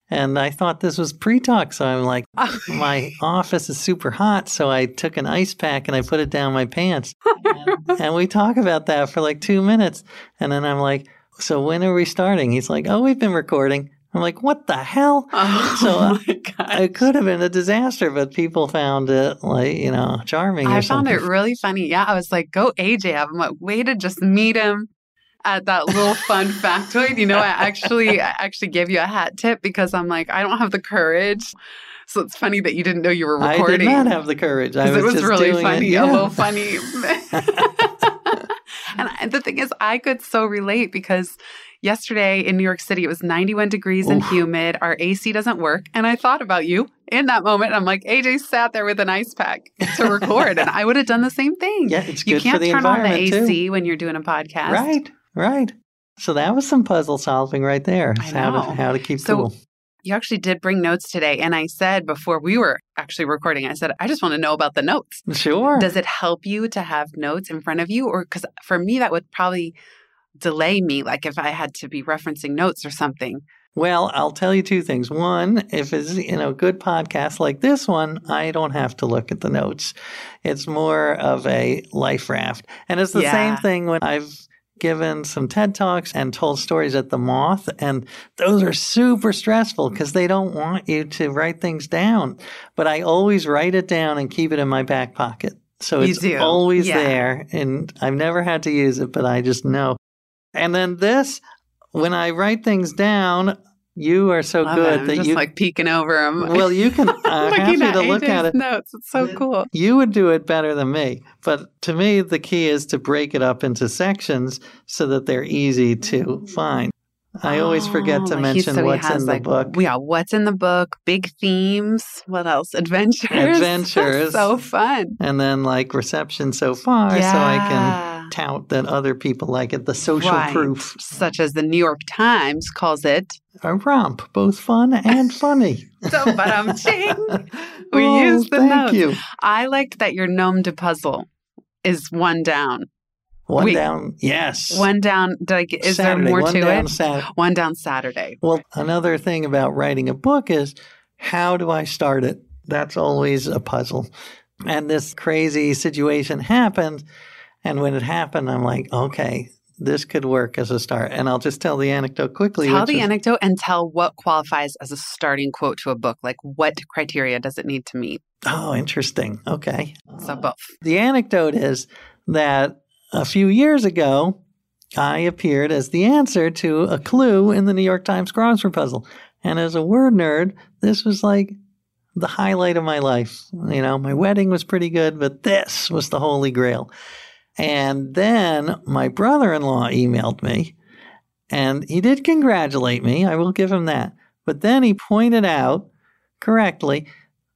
And I thought this was pre talk. So I'm like, oh. my office is super hot. So I took an ice pack and I put it down my pants. and, and we talk about that for like two minutes. And then I'm like, So when are we starting? He's like, Oh, we've been recording. I'm like, what the hell? Oh, so uh, it could have been a disaster, but people found it like, you know, charming. I found it really funny. Yeah, I was like, go AJ. I'm like, way to just meet him at that little fun factoid. You know, I actually I actually gave you a hat tip because I'm like, I don't have the courage. So it's funny that you didn't know you were recording. I did not have the courage. I was, it was just really doing funny, It. a Yeah. little funny. and the thing is, I could so relate because yesterday in New York City it was 91 degrees and humid. Our AC doesn't work, and I thought about you in that moment. I'm like, AJ sat there with an ice pack to record, and I would have done the same thing. Yeah, it's you good can't for the turn on the environment too. AC when you're doing a podcast. Right, right. So that was some puzzle solving right there. How to how to keep So- cool. You actually did bring notes today, and I said before we were actually recording, I said I just want to know about the notes. Sure. Does it help you to have notes in front of you? Or because for me, that would probably delay me, like if I had to be referencing notes or something. Well, I'll tell you two things. One, if it's you know good podcast like this one, I don't have to look at the notes. It's more of a life raft, and it's the Yeah. same thing when I've given some TED talks and told stories at the Moth, and those are super stressful because they don't want you to write things down. But I always write it down and keep it in my back pocket, so You it's do. always Yeah. there, and I've never had to use it, but I just know. And then this, when I write things down, you are so Love good it. That just you like peeking over them. well you can I'm happy to look at it. notes. It's so cool. You would do it better than me, but to me the key is to break it up into sections so that they're easy to find. I always forget Oh, to he- mention so what's has, in the like, book. Yeah, what's in the book? Big themes. What else? Adventures. Adventures. so fun. and then like reception so far so I can Yeah. tout that other people like it. The social Right. proof. Such as the New York Times calls it. A romp, both fun and funny. So, but I'm ching. We Oh, use the thank notes. you. I liked that your gnome to puzzle is one down. One down, yes. One down. Like, is Saturday, there more one to down it? Saturday. One down Saturday. Well, another thing about writing a book is how do I start it? That's always a puzzle. And this crazy situation happened. And when it happened, I'm like, okay, this could work as a start. And I'll just tell the anecdote quickly. Tell the is- anecdote and tell what qualifies as a starting quote to a book. Like, what criteria does it need to meet? Oh, interesting. Okay. So, both. The anecdote is that a few years ago, I appeared as the answer to a clue in the New York Times crossword puzzle. And as a word nerd, this was like the highlight of my life. You know, my wedding was pretty good, but this was the holy grail. And then my brother in law emailed me and he did congratulate me. I will give him that. But then he pointed out correctly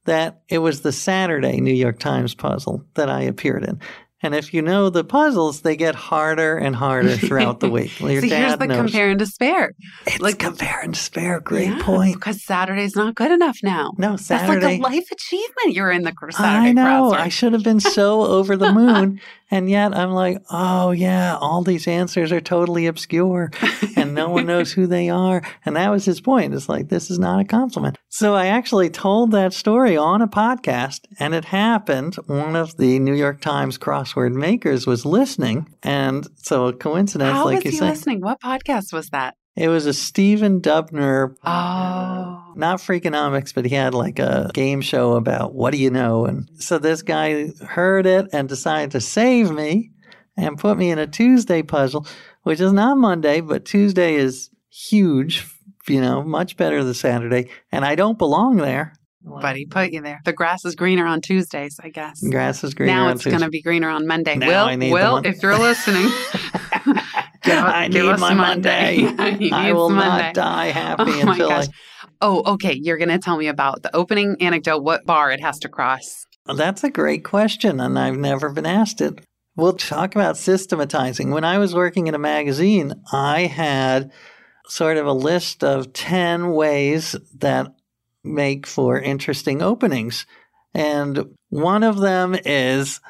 that it was the Saturday New York Times puzzle that I appeared in. And if you know the puzzles, they get harder and harder throughout the week. Well, your See, here's the knows. compare and despair. It's like- compare and despair. Great Yeah, point. Because Saturday's not good enough now. No, That's Saturday. like a life achievement. You're in the Saturday I know. crossword. I should have been so over the moon. And yet I'm like, oh, yeah, all these answers are totally obscure and no one knows who they are. And that was his point. It's like, this is not a compliment. So I actually told that story on a podcast and it happened. One of the New York Times crossword makers was listening. And so a coincidence, How like was you he said, listening? What podcast was that? It was a Stephen Dubner Oh. not Freakonomics, but he had like a game show about what do you know? And so this guy heard it and decided to save me and put me in a Tuesday puzzle, which is not Monday, but Tuesday is huge, you know, much better than Saturday. And I don't belong there. But he put you there. The grass is greener on Tuesdays, I guess. Grass is greener. now it's going to be greener on Monday. Now Will, Will, if you're listening, I need my Monday. He I will Monday. not die happy Oh until I. Oh, okay. You're going to tell me about the opening anecdote, what bar it has to cross. That's a great question, and I've never been asked it. We'll talk about systematizing. When I was working in a magazine, I had sort of a list of 10 ways that make for interesting openings. And one of them is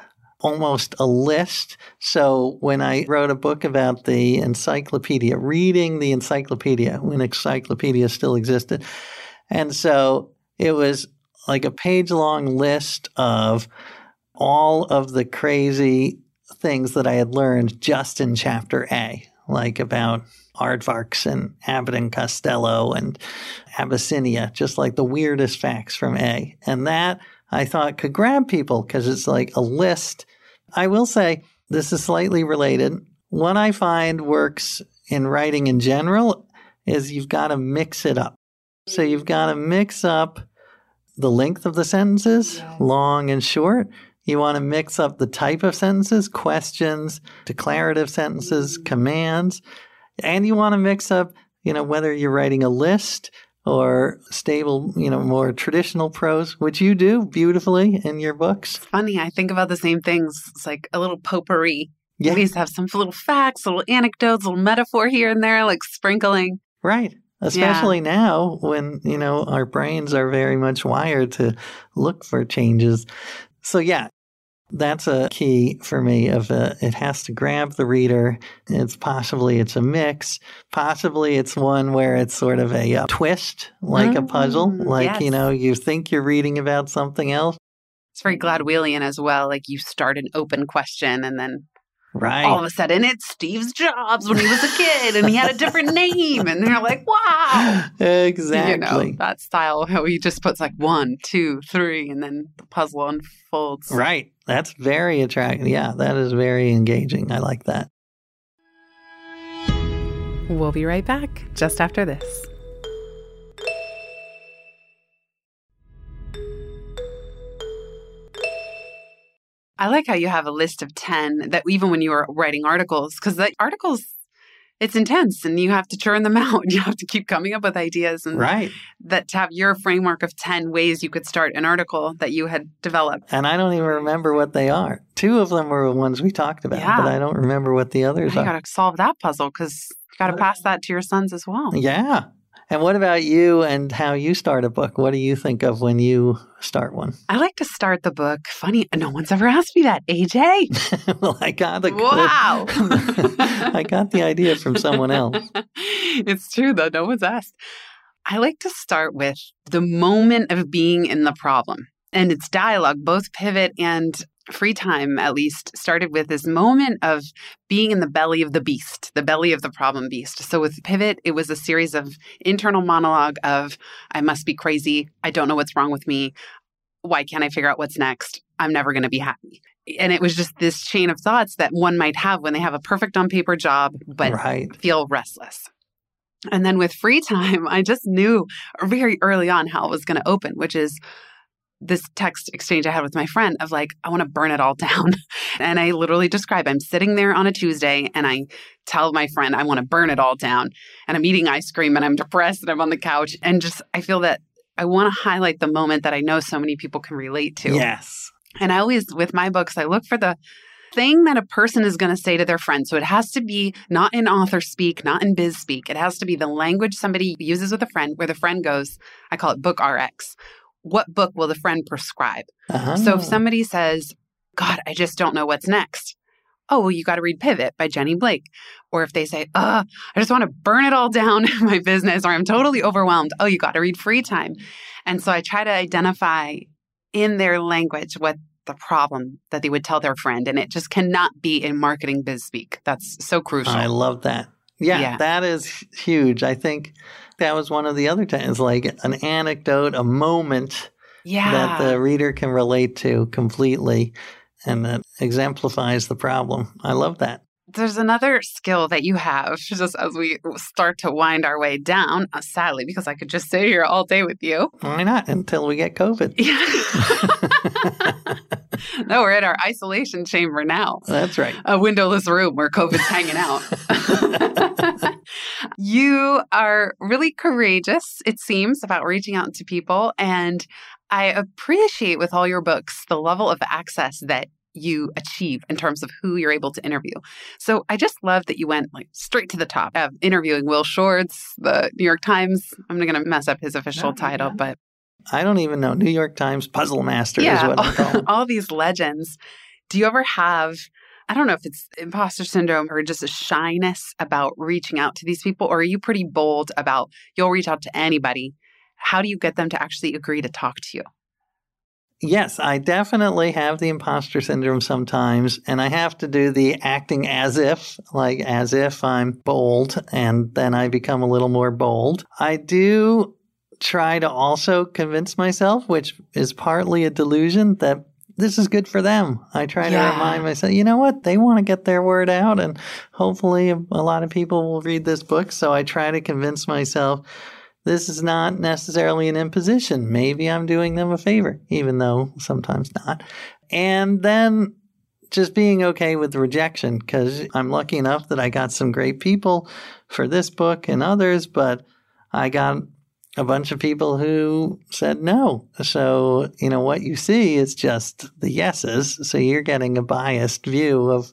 almost a list. So when I wrote a book about the encyclopedia, reading the encyclopedia when encyclopedia still existed. And so it was like a page long list of all of the crazy things that I had learned just in chapter A, like about aardvarks and Abbott and Costello and Abyssinia, just like the weirdest facts from A. And that I thought could grab people because it's like a list. I will say this is slightly related. What I find works in writing in general is you've got to mix it up. So you've got to mix up the length of the sentences, long and short. You want to mix up the type of sentences, questions, declarative sentences, mm-hmm. commands, and you want to mix up, you know, whether you're writing a list or stable, you know, more traditional prose, which you do beautifully in your books. Funny, I think about the same things. It's like a little potpourri. Yeah, We used to have some little facts, little anecdotes, little metaphor here and there, like sprinkling. right. Especially now when, you know, our brains are very much wired to look for changes. So yeah, that's a key for me of uh it has to grab the reader. It's possibly it's a mix. Possibly it's one where it's sort of a uh, twist, like a puzzle. Mm, Like, you know, you think you're reading about something else. It's very Gladwellian as well. Like you start an open question and then Right. all of a sudden it's Steve's Jobs when he was a kid and he had a different name. And they're like, wow. exactly. You know, that style, how he just puts like one, two, three, and then the puzzle unfolds. Right. That's very attractive. Yeah, that is very engaging. I like that. We'll be right back just after this. I like how you have a list of 10 that even when you were writing articles, because the articles, it's intense and you have to churn them out. You have to keep coming up with ideas and Right. that to have your framework of 10 ways you could start an article that you had developed. And I don't even remember what they are. Two of them were the ones we talked about, Yeah. but I don't remember what the others are. You got to solve that puzzle because you got to uh, pass that to your sons as well. Yeah. And what about you and how you start a book? What do you think of when you start one? I like to start the book. Funny, no one's ever asked me that, AJ. well, I got the Wow. I got the idea from someone else. it's true, though. No one's asked. I like to start with the moment of being in the problem. And it's dialogue, both pivot and free time, at least, started with this moment of being in the belly of the beast, the belly of the problem beast. So with pivot, it was a series of internal monologue of, I must be crazy. I don't know what's wrong with me. Why can't I figure out what's next? I'm never going to be happy. And it was just this chain of thoughts that one might have when they have a perfect on paper job, but right. feel restless. And then with free time, I just knew very early on how it was going to open, which is this text exchange I had with my friend of like, I want to burn it all down. And I literally describe I'm sitting there on a Tuesday and I tell my friend, I want to burn it all down. And I'm eating ice cream and I'm depressed and I'm on the couch. And just, I feel that I want to highlight the moment that I know so many people can relate to. Yes. And I always, with my books, I look for the thing that a person is going to say to their friend. So it has to be not in author speak, not in biz speak. It has to be the language somebody uses with a friend where the friend goes, I call it book RX. What book will the friend prescribe? Uh-huh. So if somebody says, God, I just don't know what's next. Oh, well, you got to read Pivot by Jenny Blake. Or if they say, uh, I just want to burn it all down in my business, or I'm totally overwhelmed. Oh, you got to read Free Time. And so I try to identify in their language what the problem that they would tell their friend. And it just cannot be in marketing biz speak. That's so crucial. I love that. Yeah, Yeah. that is huge. I think that was one of the other times, like an anecdote, a moment yeah. that the reader can relate to completely and that exemplifies the problem. I love that. there's another skill that you have just as we start to wind our way down, uh, sadly, because I could just sit here all day with you. Why not until we get COVID? no, we're in our isolation chamber now. That's right. A windowless room where COVID's hanging out. you are really courageous, it seems, about reaching out to people. And I appreciate with all your books the level of access that you achieve in terms of who you're able to interview. So I just love that you went like straight to the top of interviewing Will Shortz, the New York Times. I'm not going to mess up his official oh, no, title, yeah. but I don't even know. New York Times puzzle master yeah, is what I call all, all these legends. Do you ever have I don't know if it's imposter syndrome or just a shyness about reaching out to these people, or are you pretty bold about you'll reach out to anybody? How do you get them to actually agree to talk to you? Yes, I definitely have the imposter syndrome sometimes, and I have to do the acting as if, like as if I'm bold, and then I become a little more bold. I do try to also convince myself, which is partly a delusion, that this is good for them. I try yeah. to remind myself, you know what? They want to get their word out, and hopefully a lot of people will read this book. So I try to convince myself this is not necessarily an imposition. Maybe I'm doing them a favor, even though sometimes not. And then just being okay with rejection because I'm lucky enough that I got some great people for this book and others, but I got a bunch of people who said no. So, you know, what you see is just the yeses. So you're getting a biased view of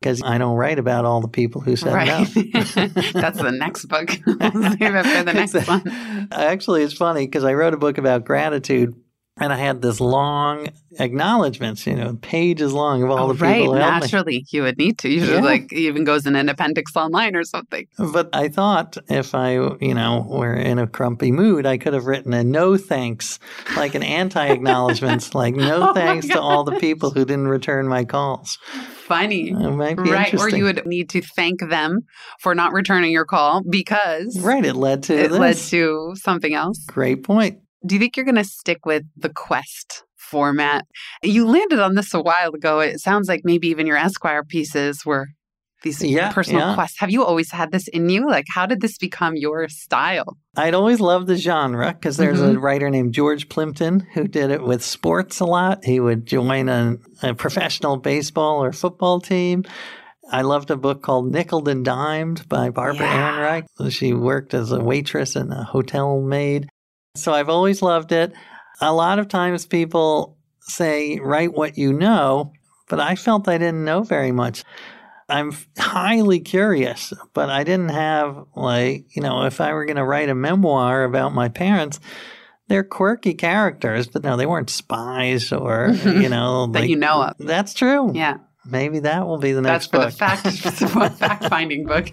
because I don't write about all the people who said right. no. That's the next book. Save it for the next one. Actually, it's funny because I wrote a book about gratitude and I had this long acknowledgments, you know, pages long of all oh, the people. Right, naturally, you would need to. Usually, yeah. like even goes in an appendix online or something. But I thought if I, you know, were in a grumpy mood, I could have written a no thanks, like an anti-acknowledgments, like no oh thanks to all the people who didn't return my calls. Funny, right? Or you would need to thank them for not returning your call because right, it led to it this. led to something else. Great point. Do you think you're going to stick with the quest format? You landed on this a while ago. It sounds like maybe even your Esquire pieces were these yeah, personal yeah. quests. Have you always had this in you? Like, how did this become your style? I'd always loved the genre because there's mm-hmm. a writer named George Plimpton who did it with sports a lot. He would join a, a professional baseball or football team. I loved a book called Nickel and Dimed by Barbara yeah. Ehrenreich. She worked as a waitress and a hotel maid. So I've always loved it. A lot of times people say, write what you know, but I felt I didn't know very much. I'm highly curious, but I didn't have, like, you know, if I were going to write a memoir about my parents, they're quirky characters, but no, they weren't spies or, you know, that like, you know of. That's true. Yeah. Maybe that will be the next That's book. For the fact, fact finding book.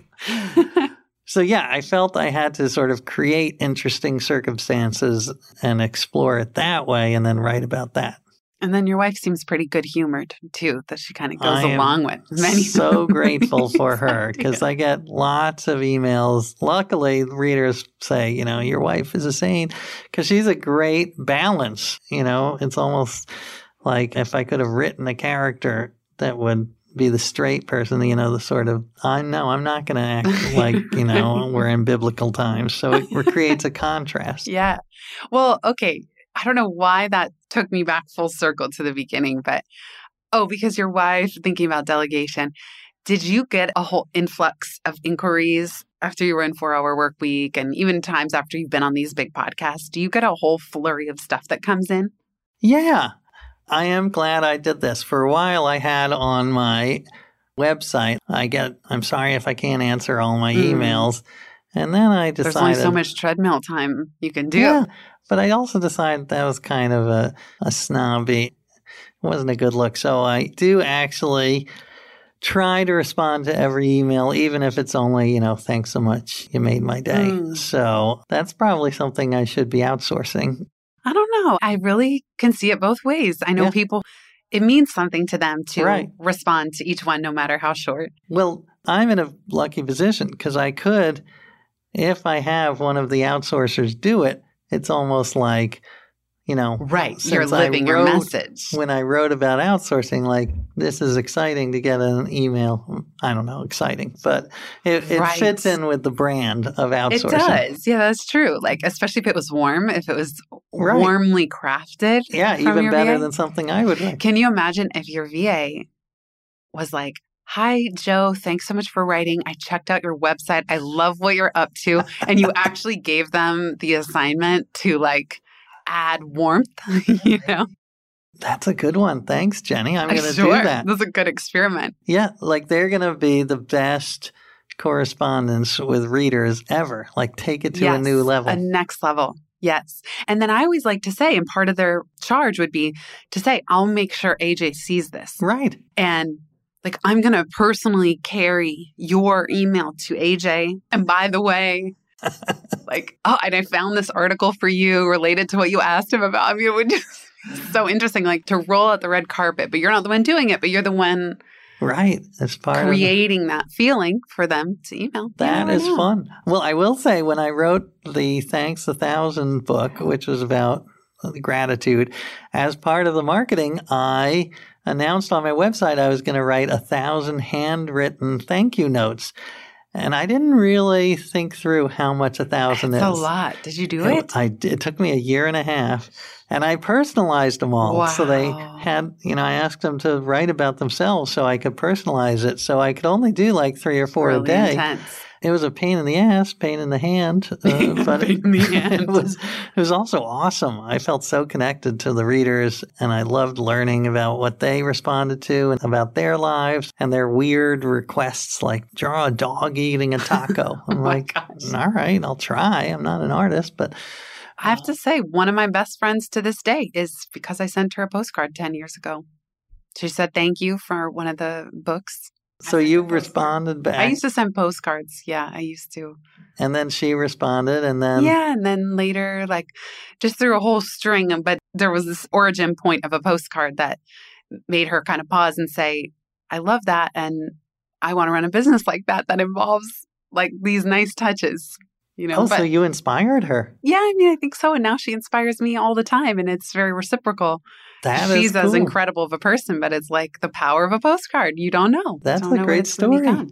So, yeah, I felt I had to sort of create interesting circumstances and explore it that way and then write about that. And then your wife seems pretty good humored too, that she kind of goes along with. Many so grateful for her because I get lots of emails. Luckily, readers say, you know, your wife is a saint because she's a great balance. You know, it's almost like if I could have written a character that would be the straight person, you know, the sort of, I know I'm not going to act like, you know, we're in biblical times. So it, it creates a contrast. Yeah. Well, okay. I don't know why that took me back full circle to the beginning, but oh, because your wife thinking about delegation. Did you get a whole influx of inquiries after you were in four hour work week and even times after you've been on these big podcasts? Do you get a whole flurry of stuff that comes in? Yeah. I am glad I did this. For a while, I had on my website, I get, I'm sorry if I can't answer all my mm. emails. And then I decided. There's only so much treadmill time you can do. Yeah. But I also decided that was kind of a, a snobby, it wasn't a good look. So I do actually try to respond to every email, even if it's only, you know, thanks so much. You made my day. Mm. So that's probably something I should be outsourcing. I don't know. I really can see it both ways. I know yeah. people, it means something to them to right. respond to each one, no matter how short. Well, I'm in a lucky position because I could, if I have one of the outsourcers do it, it's almost like, you know, Right. You're living your message. when I wrote about outsourcing, like this is exciting to get an email. I don't know, exciting, but it, it Right. fits in with the brand of outsourcing It does. Yeah, that's true. Like, especially if it was warm, if it was Right. warmly crafted. Yeah, even better VA. than something I would write. Can you imagine if your VA was like, Hi, Joe, thanks so much for writing. I checked out your website. I love what you're up to. And you actually gave them the assignment to like add warmth, you know? That's a good one. Thanks, Jenny. I'm going to sure. do that. That's a good experiment. Yeah, like they're going to be the best correspondence with readers ever. Like take it to a new level. A next level. Yes. And then I always like to say, and part of their charge would be to say, I'll make sure AJ sees this. right. And like, I'm going to personally carry your email to AJ. And by the way, like, oh, and I found this article for you related to what you asked him about. I mean, it would just so interesting, like to roll out the red carpet, but you're not the one doing it, but you're the one Right. As part of creating that feeling for them to email. That never is know. fun. Well, I will say when I wrote the Thanks a Thousand book, which was about gratitude, as part of the marketing, I announced on my website I was going to write a thousand handwritten thank you notes. And I didn't really think through how much a thousand It's is. a lot. Did you do It- it? I did, it took me a year and a half, and I personalized them all. Wow. So they had, you know, I asked them to write about themselves so I could personalize it. So I could only do like three or four really a day. intense. It was a pain in the ass, pain in the hand, uh, but Pain in the hand. it was it was also awesome. I felt so connected to the readers, and I loved learning about what they responded to and about their lives and their weird requests, like draw a dog eating a taco. I'm Oh like, gosh. all right, I'll try. I'm not an artist, but I have to say, one of my best friends to this day is because I sent her a postcard 10 years ago. She said thank you for one of the books. So you responded back, I used to send postcards. Yeah, I used to. and then she responded, and then yeah, and then later, like just through a whole string. But there was this origin point of a postcard that made her kind of pause and say, I love that. And I want to run a business like that that involves like these nice touches. You know, oh, but so you inspired her. yeah, I mean, I think so. And now she inspires me all the time, and it's very reciprocal. That She's as cool. incredible of a person, but it's like the power of a postcard. You don't know. That's Don't a know great it's gonna be story.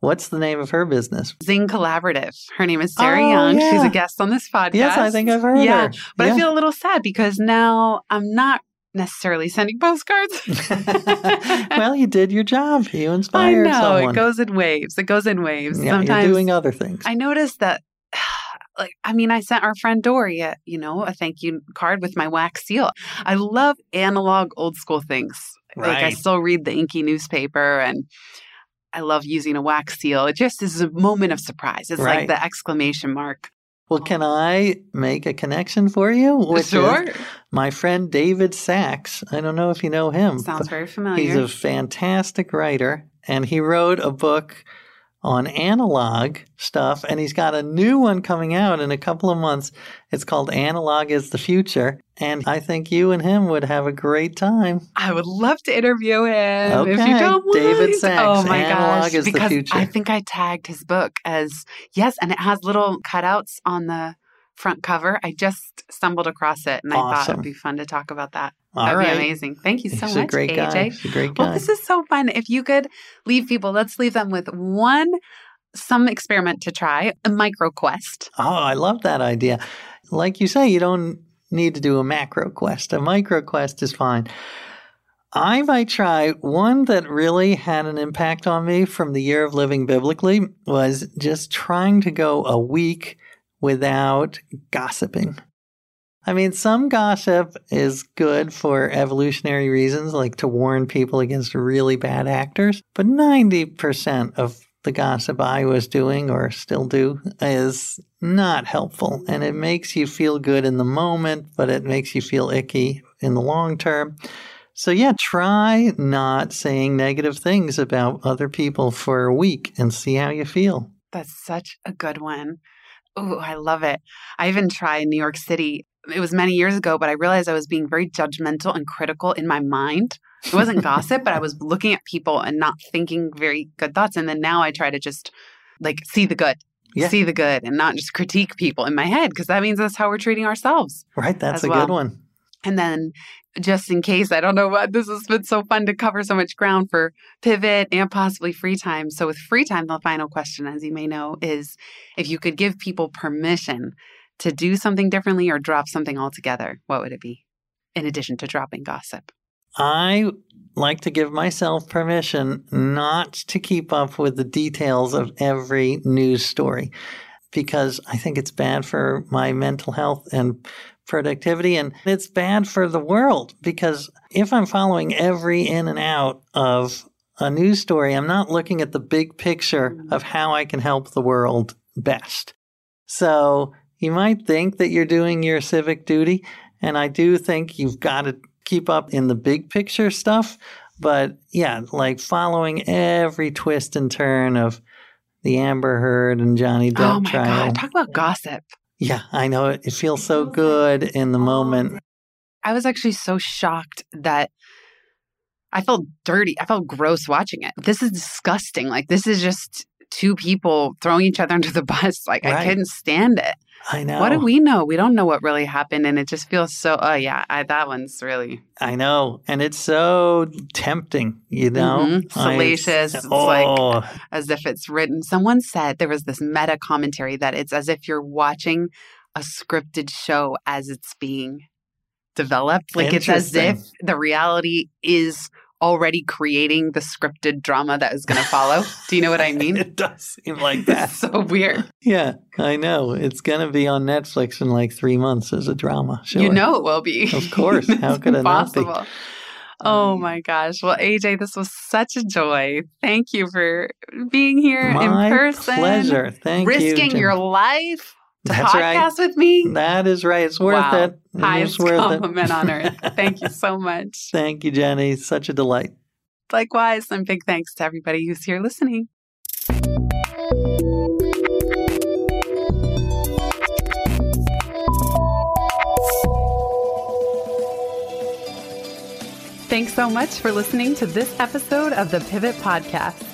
What's the name of her business? Zing Collaborative. Her name is oh, Sarah Oh, Young. She's a guest on this podcast. Yes, I think I've heard Yeah, her. but Yeah. I feel a little sad because now I'm not necessarily sending postcards. well, you did your job. You I inspired know someone. it goes in waves. It goes in waves. yeah, Sometimes you're doing other things. I noticed that. Like, I mean, I sent our friend Dorie, a, you know, a thank you card with my wax seal. I love analog, old school things. Right. Like, I still read the inky newspaper, and I love using a wax seal. It just is a moment of surprise. It's Right. like the exclamation mark. well, can I make a connection for you? Uh, Which is sure, my friend David Sax. I don't know if you know him. sounds very familiar. He's a fantastic writer, and he wrote a book on analog stuff, and he's got a new one coming out in a couple of months. It's called Analog is the Future, and I think you and him would have a great time. I would love to interview him if you don't mind. David Sax, Oh my Analog gosh! is the because future. I think I tagged his book as yes, and it has little cutouts on the front cover. I just stumbled across it, and I thought it'd be fun to talk about that. All That'd right. be amazing. Thank you so He's much, a great AJ. guy. He's a great guy. Well, this is so fun. If you could leave people, let's leave them with one some experiment to try, a micro quest. Oh, I love that idea. Like you say, you don't need to do a macro quest. A micro quest is fine. I might try one that really had an impact on me from the year of living biblically was just trying to go a week without gossiping. I mean, some gossip is good for evolutionary reasons, like to warn people against really bad actors, but 90% of the gossip I was doing or still do is not helpful. And it makes you feel good in the moment, but it makes you feel icky in the long term. So, yeah, try not saying negative things about other people for a week and see how you feel. That's such a good one. Oh, I love it. I even tried in New York City. It was many years ago, but I realized I was being very judgmental and critical in my mind. It wasn't gossip, but I was looking at people and not thinking very good thoughts. And then now I try to just like see the good. Yeah. see the good and not just critique people in my head because that means that's how we're treating ourselves. Right. That's a well. good one. And then, just in case, I don't know what this has been so fun to cover so much ground for pivot and possibly free time. So, with free time, the final question, as you may know, is if you could give people permission to do something differently or drop something altogether, what would it be? In addition to dropping gossip. I like to give myself permission not to keep up with the details of every news story because I think it's bad for my mental health and productivity and it's bad for the world because if I'm following every in and out of a news story, I'm not looking at the big picture mm. of how I can help the world best. So you might think that you're doing your civic duty, and I do think you've got to keep up in the big picture stuff. But yeah, like following every twist and turn of the Amber Heard and Johnny Depp oh my trial. God. Talk about gossip. Yeah, I know it. It feels so good in the oh moment. I was actually so shocked that I felt dirty. I felt gross watching it. This is disgusting. Like, this is just two people throwing each other under the bus. Like, I couldn't stand it. I know. What do we know? We don't know what really happened. And it just feels so, oh, yeah, I, that one's really I know, and it's so tempting, you know. Mhm. Salacious. It's like- oh, as if it's written. Someone said there was this meta commentary that it's as if you're watching a scripted show as it's being developed. Like it's as if the reality is already creating the scripted drama that is going to follow. Do you know what I mean? it does seem like that. It's so weird. yeah, I know. It's gonna be on Netflix in like three months as a drama. Sure. You know it will be. Of course. How It's could it not be? impossible. Oh Um, my gosh. Well, AJ, this was such a joy. Thank you for being here My in person. pleasure. Thank you. risking your life to That's right. podcast with me. That is right. It's worth Wow. it. It Highest worth compliment it. on earth. Thank you so much. Thank you, Jenny. Such a delight. Likewise, and big thanks to everybody who's here listening. Thanks so much for listening to this episode of the Pivot Podcast.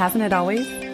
Hasn't it always?